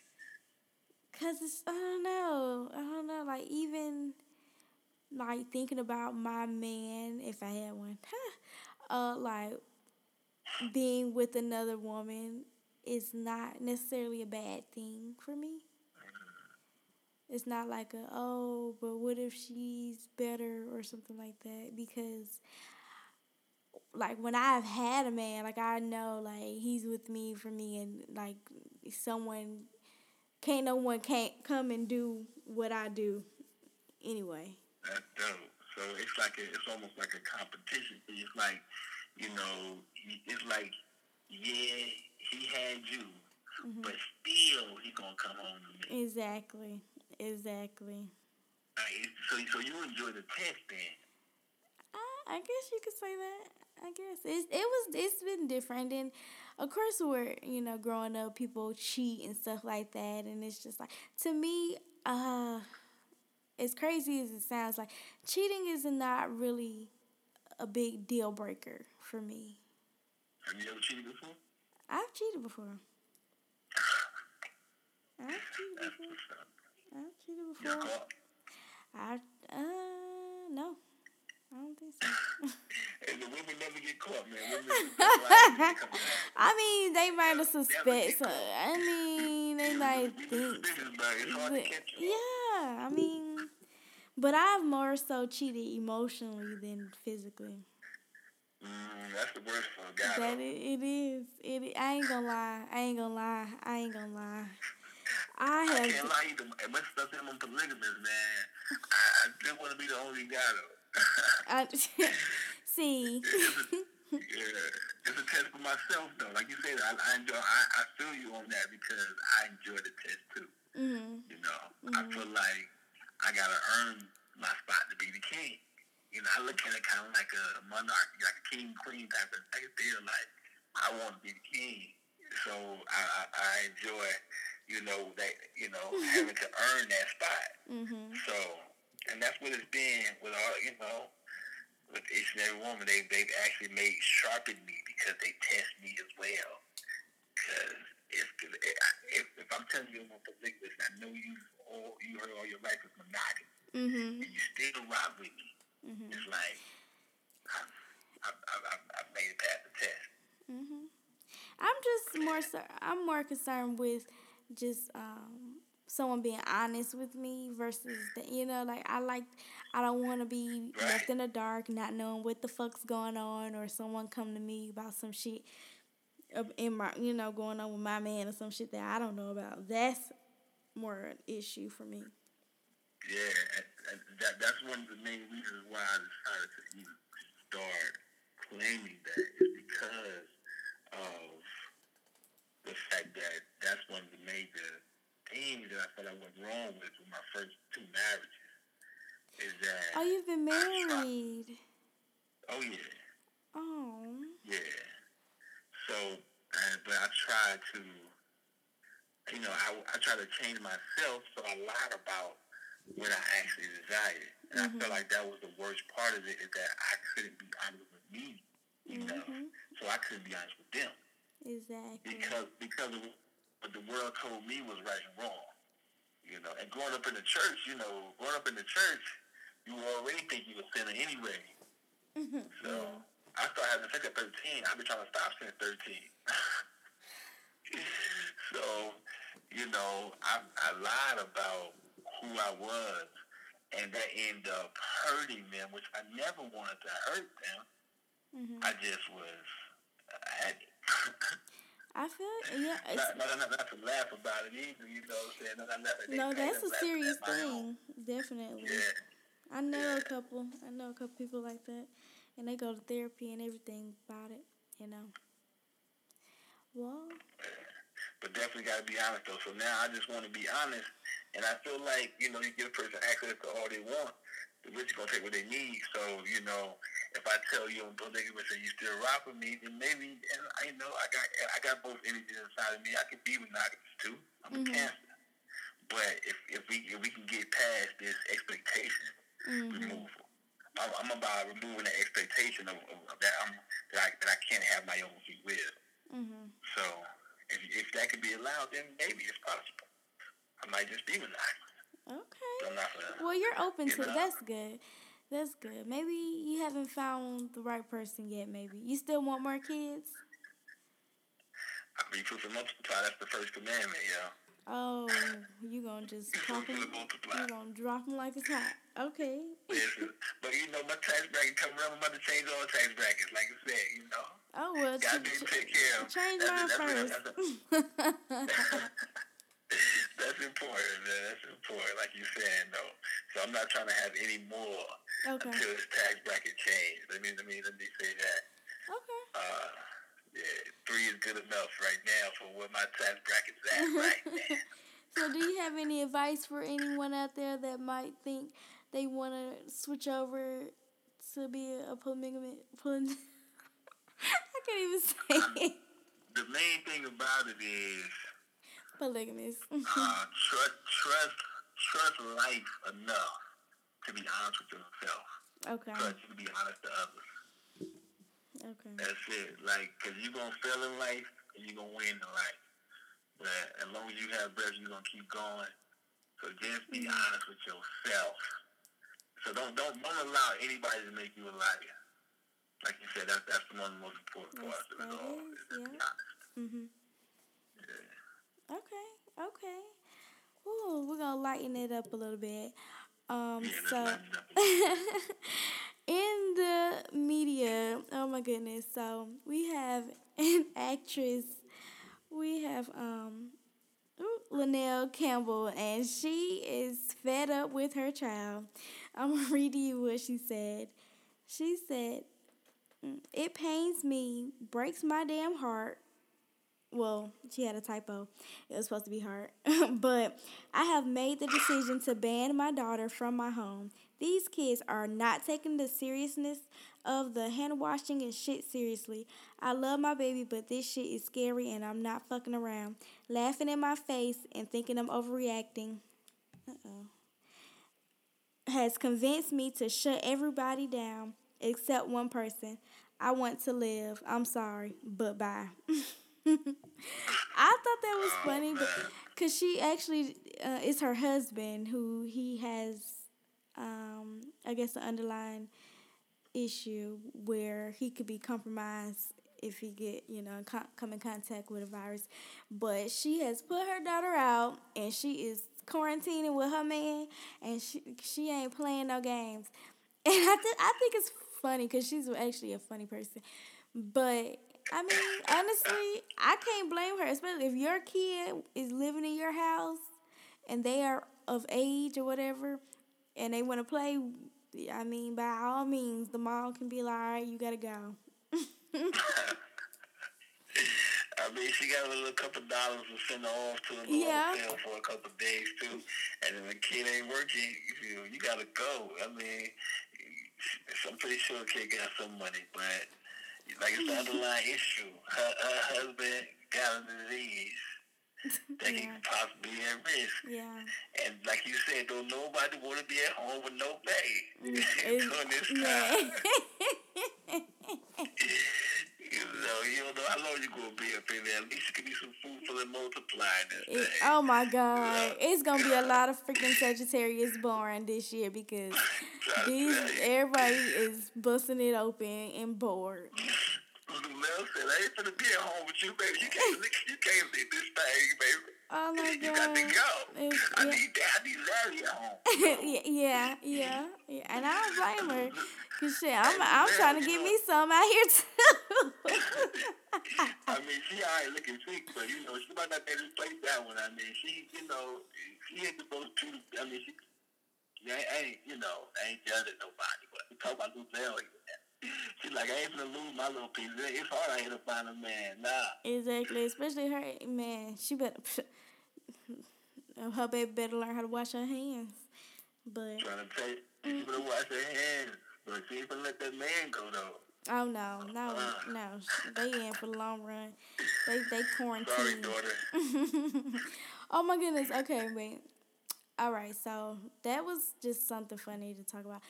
Cause it's I don't know I don't know like even like thinking about my man, if I had one, uh, like being with another woman is not necessarily a bad thing for me. It's not like a oh, but what if she's better or something like that because like when I've had a man, like I know like he's with me for me and like someone can't no one can't come and do what I do anyway. That's dope. So it's like a, it's almost like a competition. It's like, you know, it's like, yeah, he had you, mm-hmm. but still he gonna come home to me. Exactly. Exactly. Right, so, so you enjoy the test then? Uh, I guess you could say that. I guess it's it was it's been different and of course we're you know growing up people cheat and stuff like that and it's just like to me uh as crazy as it sounds like cheating is not really a big deal breaker for me. Have you ever cheated before? I've cheated before. I've cheated before. I've cheated before. I uh no. I don't think so. and the women never get caught, man. I mean, they might have suspect. So, I mean, they might think. yeah, I mean, but I've more so cheated emotionally than physically. Mm, that's the worst for a guy. That it, it is. It. I ain't gonna lie. I ain't gonna lie. I ain't gonna lie. I have. I can't lie either. As much as I'm polygamous, man, I, I just want to be the only guy though. I, see. yeah, it's a test for myself though. Like you said, I, I enjoy. I, I feel you on that because I enjoy the test too. Mm-hmm. You know, mm-hmm. I feel like I gotta earn my spot to be the king. You know, I look at it kind of like a monarchy, like a king queen type of thing. Like I want to be the king, so I, I, I enjoy, you know, that you know having to earn that spot. Mm-hmm. So and that's what it's been with all you know with each and every woman. They they've actually made sharpen me because they test me as well. Because if, if if I'm telling you I'm polygamist, I know you all you heard all your life is monogamy, mm-hmm. and you still rock with me. Mm-hmm. It's like I've, I've, I've, I've made it past the test. Mm-hmm. I'm just more so. I'm more concerned with just um, someone being honest with me versus the you know like I like I don't want to be right. left in the dark, not knowing what the fuck's going on, or someone come to me about some shit in my you know going on with my man or some shit that I don't know about. That's more an issue for me. Yeah, that that's one of the main reasons why I decided to even start claiming that is because of the fact that that's one of the major things that I felt I went wrong with with my first two marriages is that. Oh, you've been married. oh yeah. Oh. Yeah. So, uh, but I tried to, you know, I I tried to change myself, so I lied about what I actually desired, and mm-hmm. I felt like that was the worst part of it is that I couldn't be honest with me, you mm-hmm. know, so I couldn't be honest with them. Exactly. Because because of what the world told me was right and wrong. You know, and growing up in the church, you know, growing up in the church, you already think you a sinner anyway. Mm-hmm. So yeah. I started having sex at 13. I've been trying to stop since 13. so, you know, I, I lied about who I was, and that ended up hurting them, which I never wanted to hurt them. Mm-hmm. I just was, I had it. I feel yeah. Not, not, not, not to laugh about it either, you know what I'm saying? Not, not, no, that's a serious thing. Definitely. Yeah. I know yeah. a couple. I know a couple people like that, and they go to therapy and everything about it. You know. Well. But definitely got to be honest though. So now I just want to be honest, and I feel like you know you give a person access to all they want rich gonna take what they need. So you know, if I tell you I'm polygamous and you still rock with me, then maybe and I know I got I got both energies inside of me. I can be monogamous too. I'm mm-hmm. a cancer. But if if we if we can get past this expectation mm-hmm. removal, I'm, I'm, about removing the expectation of, of, of, that I'm that I that I can't have my own free will. Mm-hmm. So if if that can be allowed, then maybe it's possible. I might just be monogamous. Okay. I'm not gonna. Well, you're open you to know. that's good. That's good. Maybe you haven't found the right person yet. Maybe you still want more kids. I truth and multiply. That's the first commandment, yo. Oh, you gonna just? Truth and. You gonna drop them like it's hot? Okay. Listen, but you know, my tax bracket coming up. I'm about to change all tax brackets, like I said. You know, Oh well, God ch- did ch- take care of. change That's- mine that's- first. that's- That's important, man. That's important, like you're saying though. So I'm not trying to have any more okay. until this tax bracket change. Let me let me let me say that. Okay. Uh, yeah, three is good enough right now for where my tax bracket's at right now. So, do you have any advice for anyone out there that might think they want to switch over to be a polygamy? Poly- I can't even say it. The main thing about it is Polygamous. uh, trust trust trust life enough to be honest with yourself. okay. Trust you to be honest to others. Okay. That's it. Like, cause you're gonna fail in life and you're gonna win in life. But as long as you have breath, you're gonna keep going. So just be Mhm. honest with yourself. So don't don't don't allow anybody to make you a liar. Like you said, that's that's one of the most important parts of it all. is, just be yeah. honest. Mhm. Yeah. Okay. Okay. Ooh, we're gonna lighten it up a little bit. Um. So. lighten it up a in the media, oh my goodness. So we have an actress. We have um Linnell Campbell, and she is fed up with her child. I'm gonna read to you what she said. She said, "Mm, "It pains me, breaks my damn heart." Well, she had a typo. It was supposed to be heart. but I have made the decision to ban my daughter from my home. These kids are not taking the seriousness of the hand washing and shit seriously. I love my baby, but this shit is scary and I'm not fucking around. Laughing in my face and thinking I'm overreacting. Uh oh. Has convinced me to shut everybody down except one person. I want to live. I'm sorry, but bye. I thought that was funny, but because she actually uh, her husband who he has, um, I guess, the underlying issue where he could be compromised if he get you know come in contact with a virus. But she has put her daughter out, and she is quarantining with her man, and she she ain't playing no games. And I th- I think it's funny because she's actually a funny person, but. I mean, honestly, I can't blame her, especially if your kid is living in your house and they are of age or whatever, and they want to play. I mean, by all means, the mom can be like, "All right, you gotta go." I mean, she got a little couple dollars to send her off to a little Yeah. hotel for a couple days too, and then the kid ain't working. You, you gotta go. I mean, I'm pretty sure the kid got some money, but like it's the underlying issue. Her, her husband got a disease that he Yeah. could possibly be at risk, yeah. and like you said, don't nobody want to be at home with no baby It's- mm, during this time. You know, you don't know how long you gonna be up in there. At least you can be some food for the multiplying It- oh my God, it's gonna be a lot of freaking Sagittarius born this year because these everybody is busting it open and bored. I ain't finna be at home with you, baby. You can't, you can't leave this thing, baby. Oh my you got to God. go. It's- I yeah. need that. I need Larry at home. yeah, yeah, yeah, yeah, and I don't blame her, cause shit, I'm I'm trying to get me some out here too. I mean, she alright looking sick, but you know, she might not be able to play that one. I mean, she, you know, she ain't supposed to. I mean, she, ain't, you know, ain't judging nobody. But we talk about Lou Bell. She's like, I ain't gonna lose my little piece. It's hard out here to find a man. Nah. exactly, especially her man. She better, her baby better learn how to wash her hands. But Trying to tell you, she mm. better wash her hands. But she ain't gonna let that man go, though. oh no, no, uh-uh. no, they in for the long run. They they Sorry, quarantine. daughter. oh my goodness. Okay, wait. All right, so that was just something funny to talk about.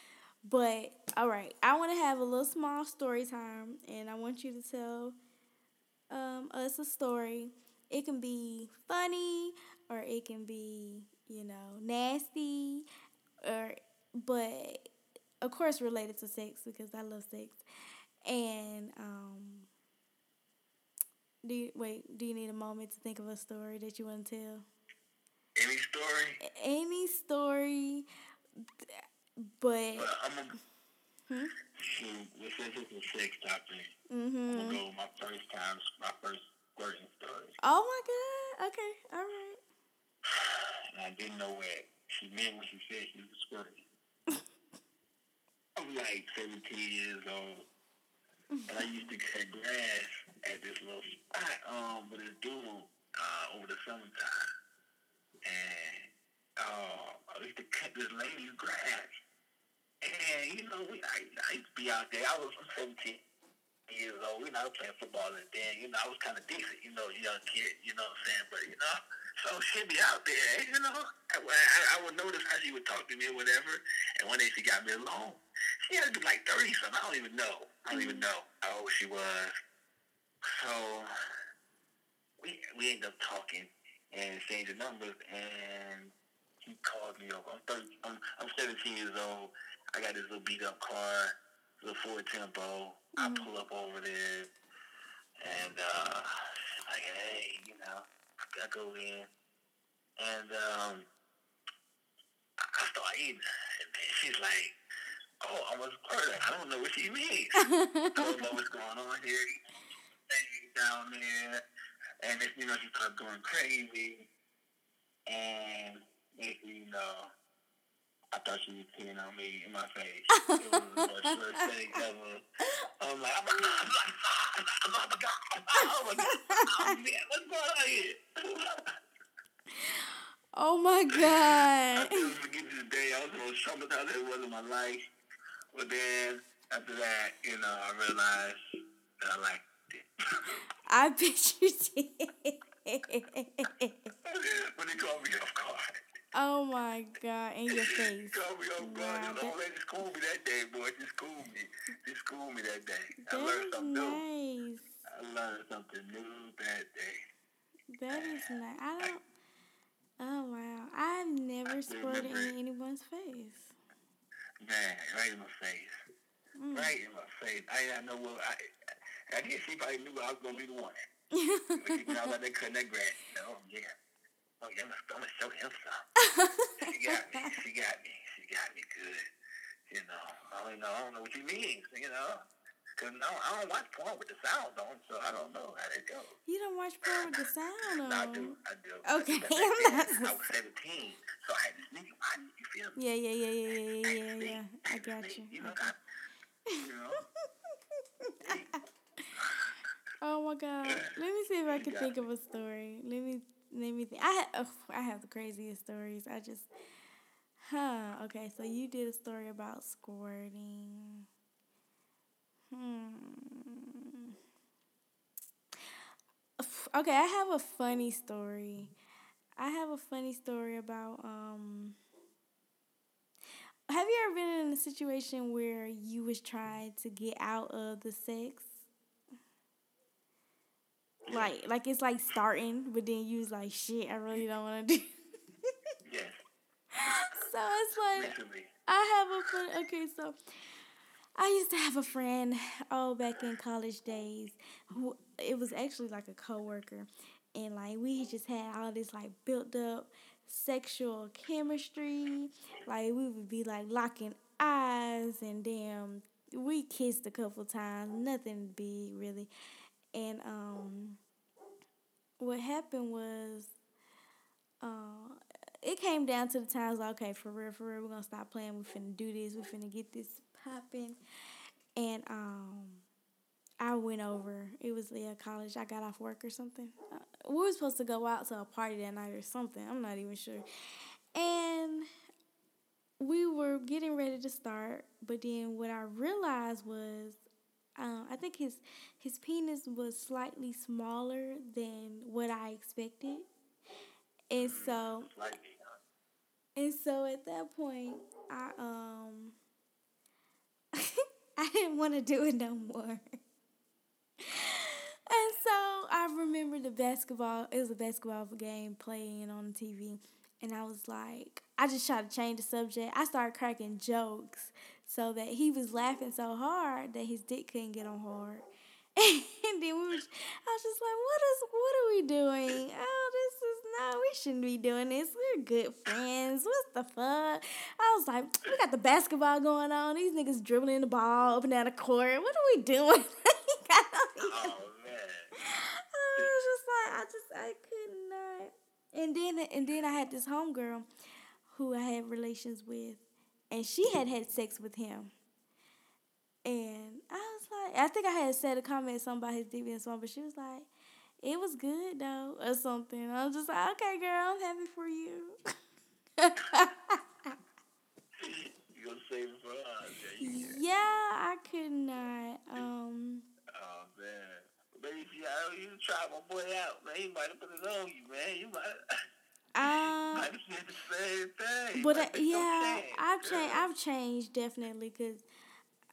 But all right, I want to have a little small story time, and I want you to tell um, us a story. It can be funny, or it can be you know nasty. or but of course related to sex because I love sex. And um, do you, wait? Do you need a moment to think of a story that you want to tell? Any story? Any story, but. Well, I'm gonna. Hmm? Shoot, since it's a sex topic, mm-hmm. I'm go my first time, my first squirting story. Oh my god! Okay, all right. And I didn't know what she meant when she said she was squirting. I'm like 17 years old. And I used to cut grass at this little spot um, with this dude uh, over the summertime. And uh, I used to cut this lady's grass. And, you know, we, I, I used to be out there. I was 17 years old. You know, I was playing football and then, you know, I was kind of decent, you know, young kid, you know what I'm saying? But, you know, so she'd be out there, you know. I, I, I would notice how she would talk to me or whatever. And one day she got me alone. She had to be like 30 something. I don't even know. I don't even mm-hmm. know how old she was. So we we ended up talking and exchanging numbers. And he called me over. I'm 30. I'm, I'm 17 years old. I got this little beat up car, little Ford Tempo. Mm-hmm. I pull up over there, and uh, like, hey, you know. I go in, and um, I start eating, and she's like, "Oh, I'm a squirter. I don't know what she means. I don't know what's going on here." Down there, and you know, she started going crazy, and you know, I thought she was peeing on me in my face. it was the worst thing ever. I'm like, oh my god, I'm like, oh my god, oh my god, oh man, what's going on here? oh my god. I still forget this day. I was the most traumatized it was in my life. But then after that, you know, I realized that I liked it. I bet you did. when he called me off guard. Oh my God! In your face. Caught me off guard. Wow, Just that... schooled me that day, boy. Just schooled me. Just schooled me that day. That I learned something nice. new. I learned something new that day. That is nice. I don't. Oh wow! I've never squirted in anyone's face. Man, right in my face. Mm. Right in my face. I, I know what I. I guess she probably knew I was gonna be the one. when I was out there cutting that grass, know, yeah. Oh yeah, I'm gonna show him some. she got me. She got me. She got me good. You know, I don't know. I don't know what you mean. You know, because no, I don't watch porn with the sound on, so I don't know how that goes. You don't watch porn with the sound on? no, I do. I do. Okay, I'm not. I was 17, so I had to sneak watch. You feel me? Yeah, yeah, yeah, yeah, yeah, yeah, yeah. yeah. I got you. You know, I, you know. oh my god! Let me see if I can think of a story. Let me let me think. I oh, I have the craziest stories. I just, huh? Okay, so you did a story about squirting. Hmm. Okay, I have a funny story. I have a funny story about um. Have you ever been in a situation where you was trying to get out of the sex? Like, like it's like starting, but then you was like, shit, I really don't want to do. yes. So it's like I have a fun. Okay, so I used to have a friend, oh, back in college days, who it was actually like a coworker, and like we just had all this like built up sexual chemistry. Like we would be like locking eyes, and damn, we kissed a couple times, nothing big really. And um, what happened was, uh, it came down to the times like, okay, for real, for real, we're gonna stop playing. We're finna do this. We're finna get this popping. And um, I went over. It was yeah, college. I got off work or something. Uh, we were supposed to go out to a party that night or something. I'm not even sure. And we were getting ready to start, but then what I realized was um, I think his his penis was slightly smaller than what I expected, and so and so at that point, I um I didn't want to do it no more. And so I remember the basketball. It was a basketball game playing on the TV, and I was like, I just tried to change the subject. I started cracking jokes so that he was laughing so hard that his dick couldn't get on hard. and then we was, I was just like, what is, what are we doing? Oh, this is no, we shouldn't be doing this. We're good friends. What the fuck? I was like, we got the basketball going on. These niggas dribbling the ball up and down the court. What are we doing? oh man. I was just like, I just, I could not. And then, and then I had this homegirl who I had relations with, and she had had sex with him. And I was like, I think I had said a comment something about his deviant one, but she was like, it was good though, or something. I was just like, okay, girl, I'm happy for you. you gonna save it for us? Yeah, yeah, I could not. Um. Oh man, maybe if you, you try my boy out, man, he might have put it on you, man. You might. Um, but uh, yeah, I've changed. I've changed definitely because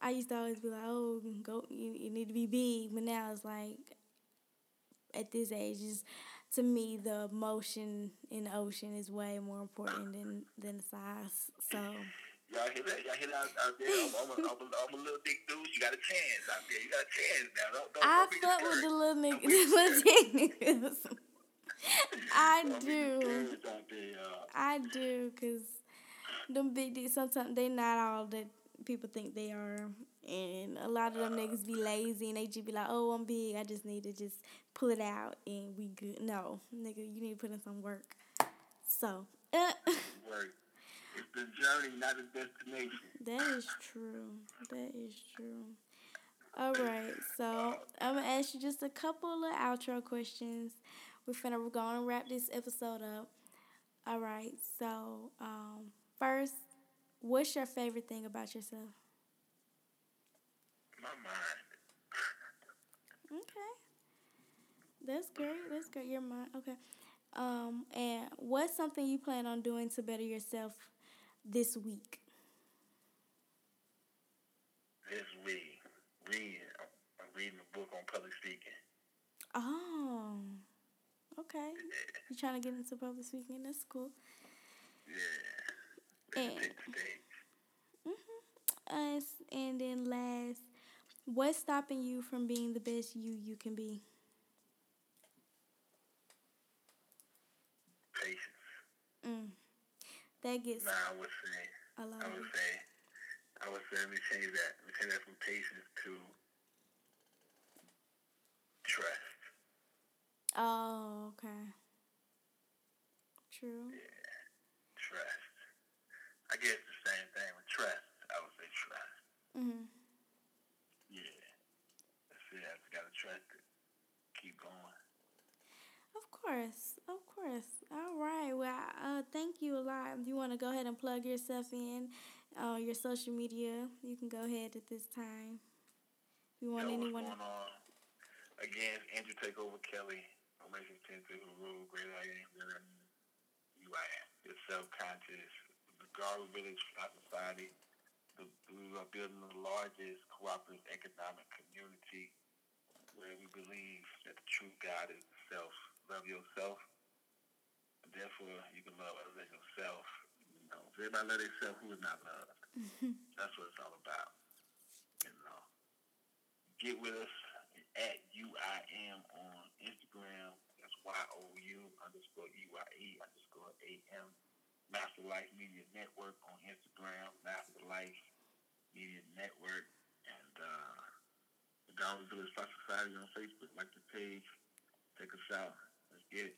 I used to always be like, "Oh, go, you, you need to be big," but now it's like, at this age, is to me the motion in the ocean is way more important than than the size. So. Y'all hear that? Y'all hear that out there? I'm, I'm, a, I'm, a, I'm a little big dude. You got a chance out there. You got a chance now. Don't, don't, I don't fuck with the little nigga, the little niggas. I do. I do, cause them big dicks sometimes they not all that people think they are, and a lot of them niggas be lazy and they just be like, "Oh, I'm big. I just need to just pull it out and we good." No, nigga, you need to put in some work. So. Uh, work. It's the journey, not the destination. That is true. That is true. All right, so I'm gonna ask you just a couple of outro questions. We're finna we're gonna wrap this episode up. All right, so um, first, what's your favorite thing about yourself? My mind. okay, that's great. That's great. Your mind. Okay. Um, and what's something you plan on doing to better yourself this week? This week, read. I'm reading a book on public speaking. Oh. Okay. You trying to get into public speaking? That's cool. Yeah. And, mm-hmm. Uh, and then last, what's stopping you from being the best you you can be? Patience. Mm. That gets. Nah, I would say. I, love I would say. I would say let me change that. Let me change that from patience to trust. Oh, okay. True. Yeah. Trust. I guess the same thing with trust. I would say trust. Mhm. Yeah. That's it. I just gotta trust it. Keep going. Of course, of course. All right. Well, uh, thank you a lot. If you want to go ahead and plug yourself in, uh, your social media, you can go ahead at this time. If you want Yo, anyone. What's going on? Again, Andrew Takeover Kelly information tends to rule great I am than I. You I am. You're self-conscious. The Garden Village Society, the, we are building the largest cooperative economic community where we believe that the true God is self. Love yourself. And therefore, you can love others as yourself. You know, if everybody love themselves, who is not loved? That's what it's all about. You know, get with us at UIM on Instagram. Y-O-U underscore E-Y-E underscore A-M. Master Life Media Network on Instagram. Master Life Media Network. And uh, the Dollar Village Society on Facebook. Like the page. Take us out. Let's get it.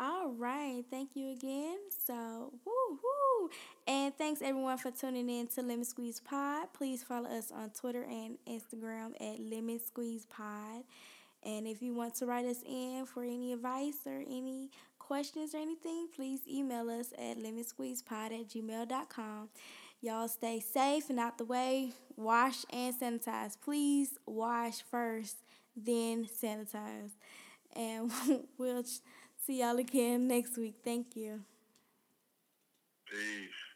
All right. Thank you again. So, woo woo. And thanks everyone for tuning in to Lemon Squeeze Pod. Please follow us on Twitter and Instagram at Lemon Squeeze Pod. And if you want to write us in for any advice or any questions or anything, please email us at lemonsqueezepod at gmail.com. Y'all stay safe and out the way. Wash and sanitize. Please wash first, then sanitize. And we'll. See y'all again next week. Thank you. Peace.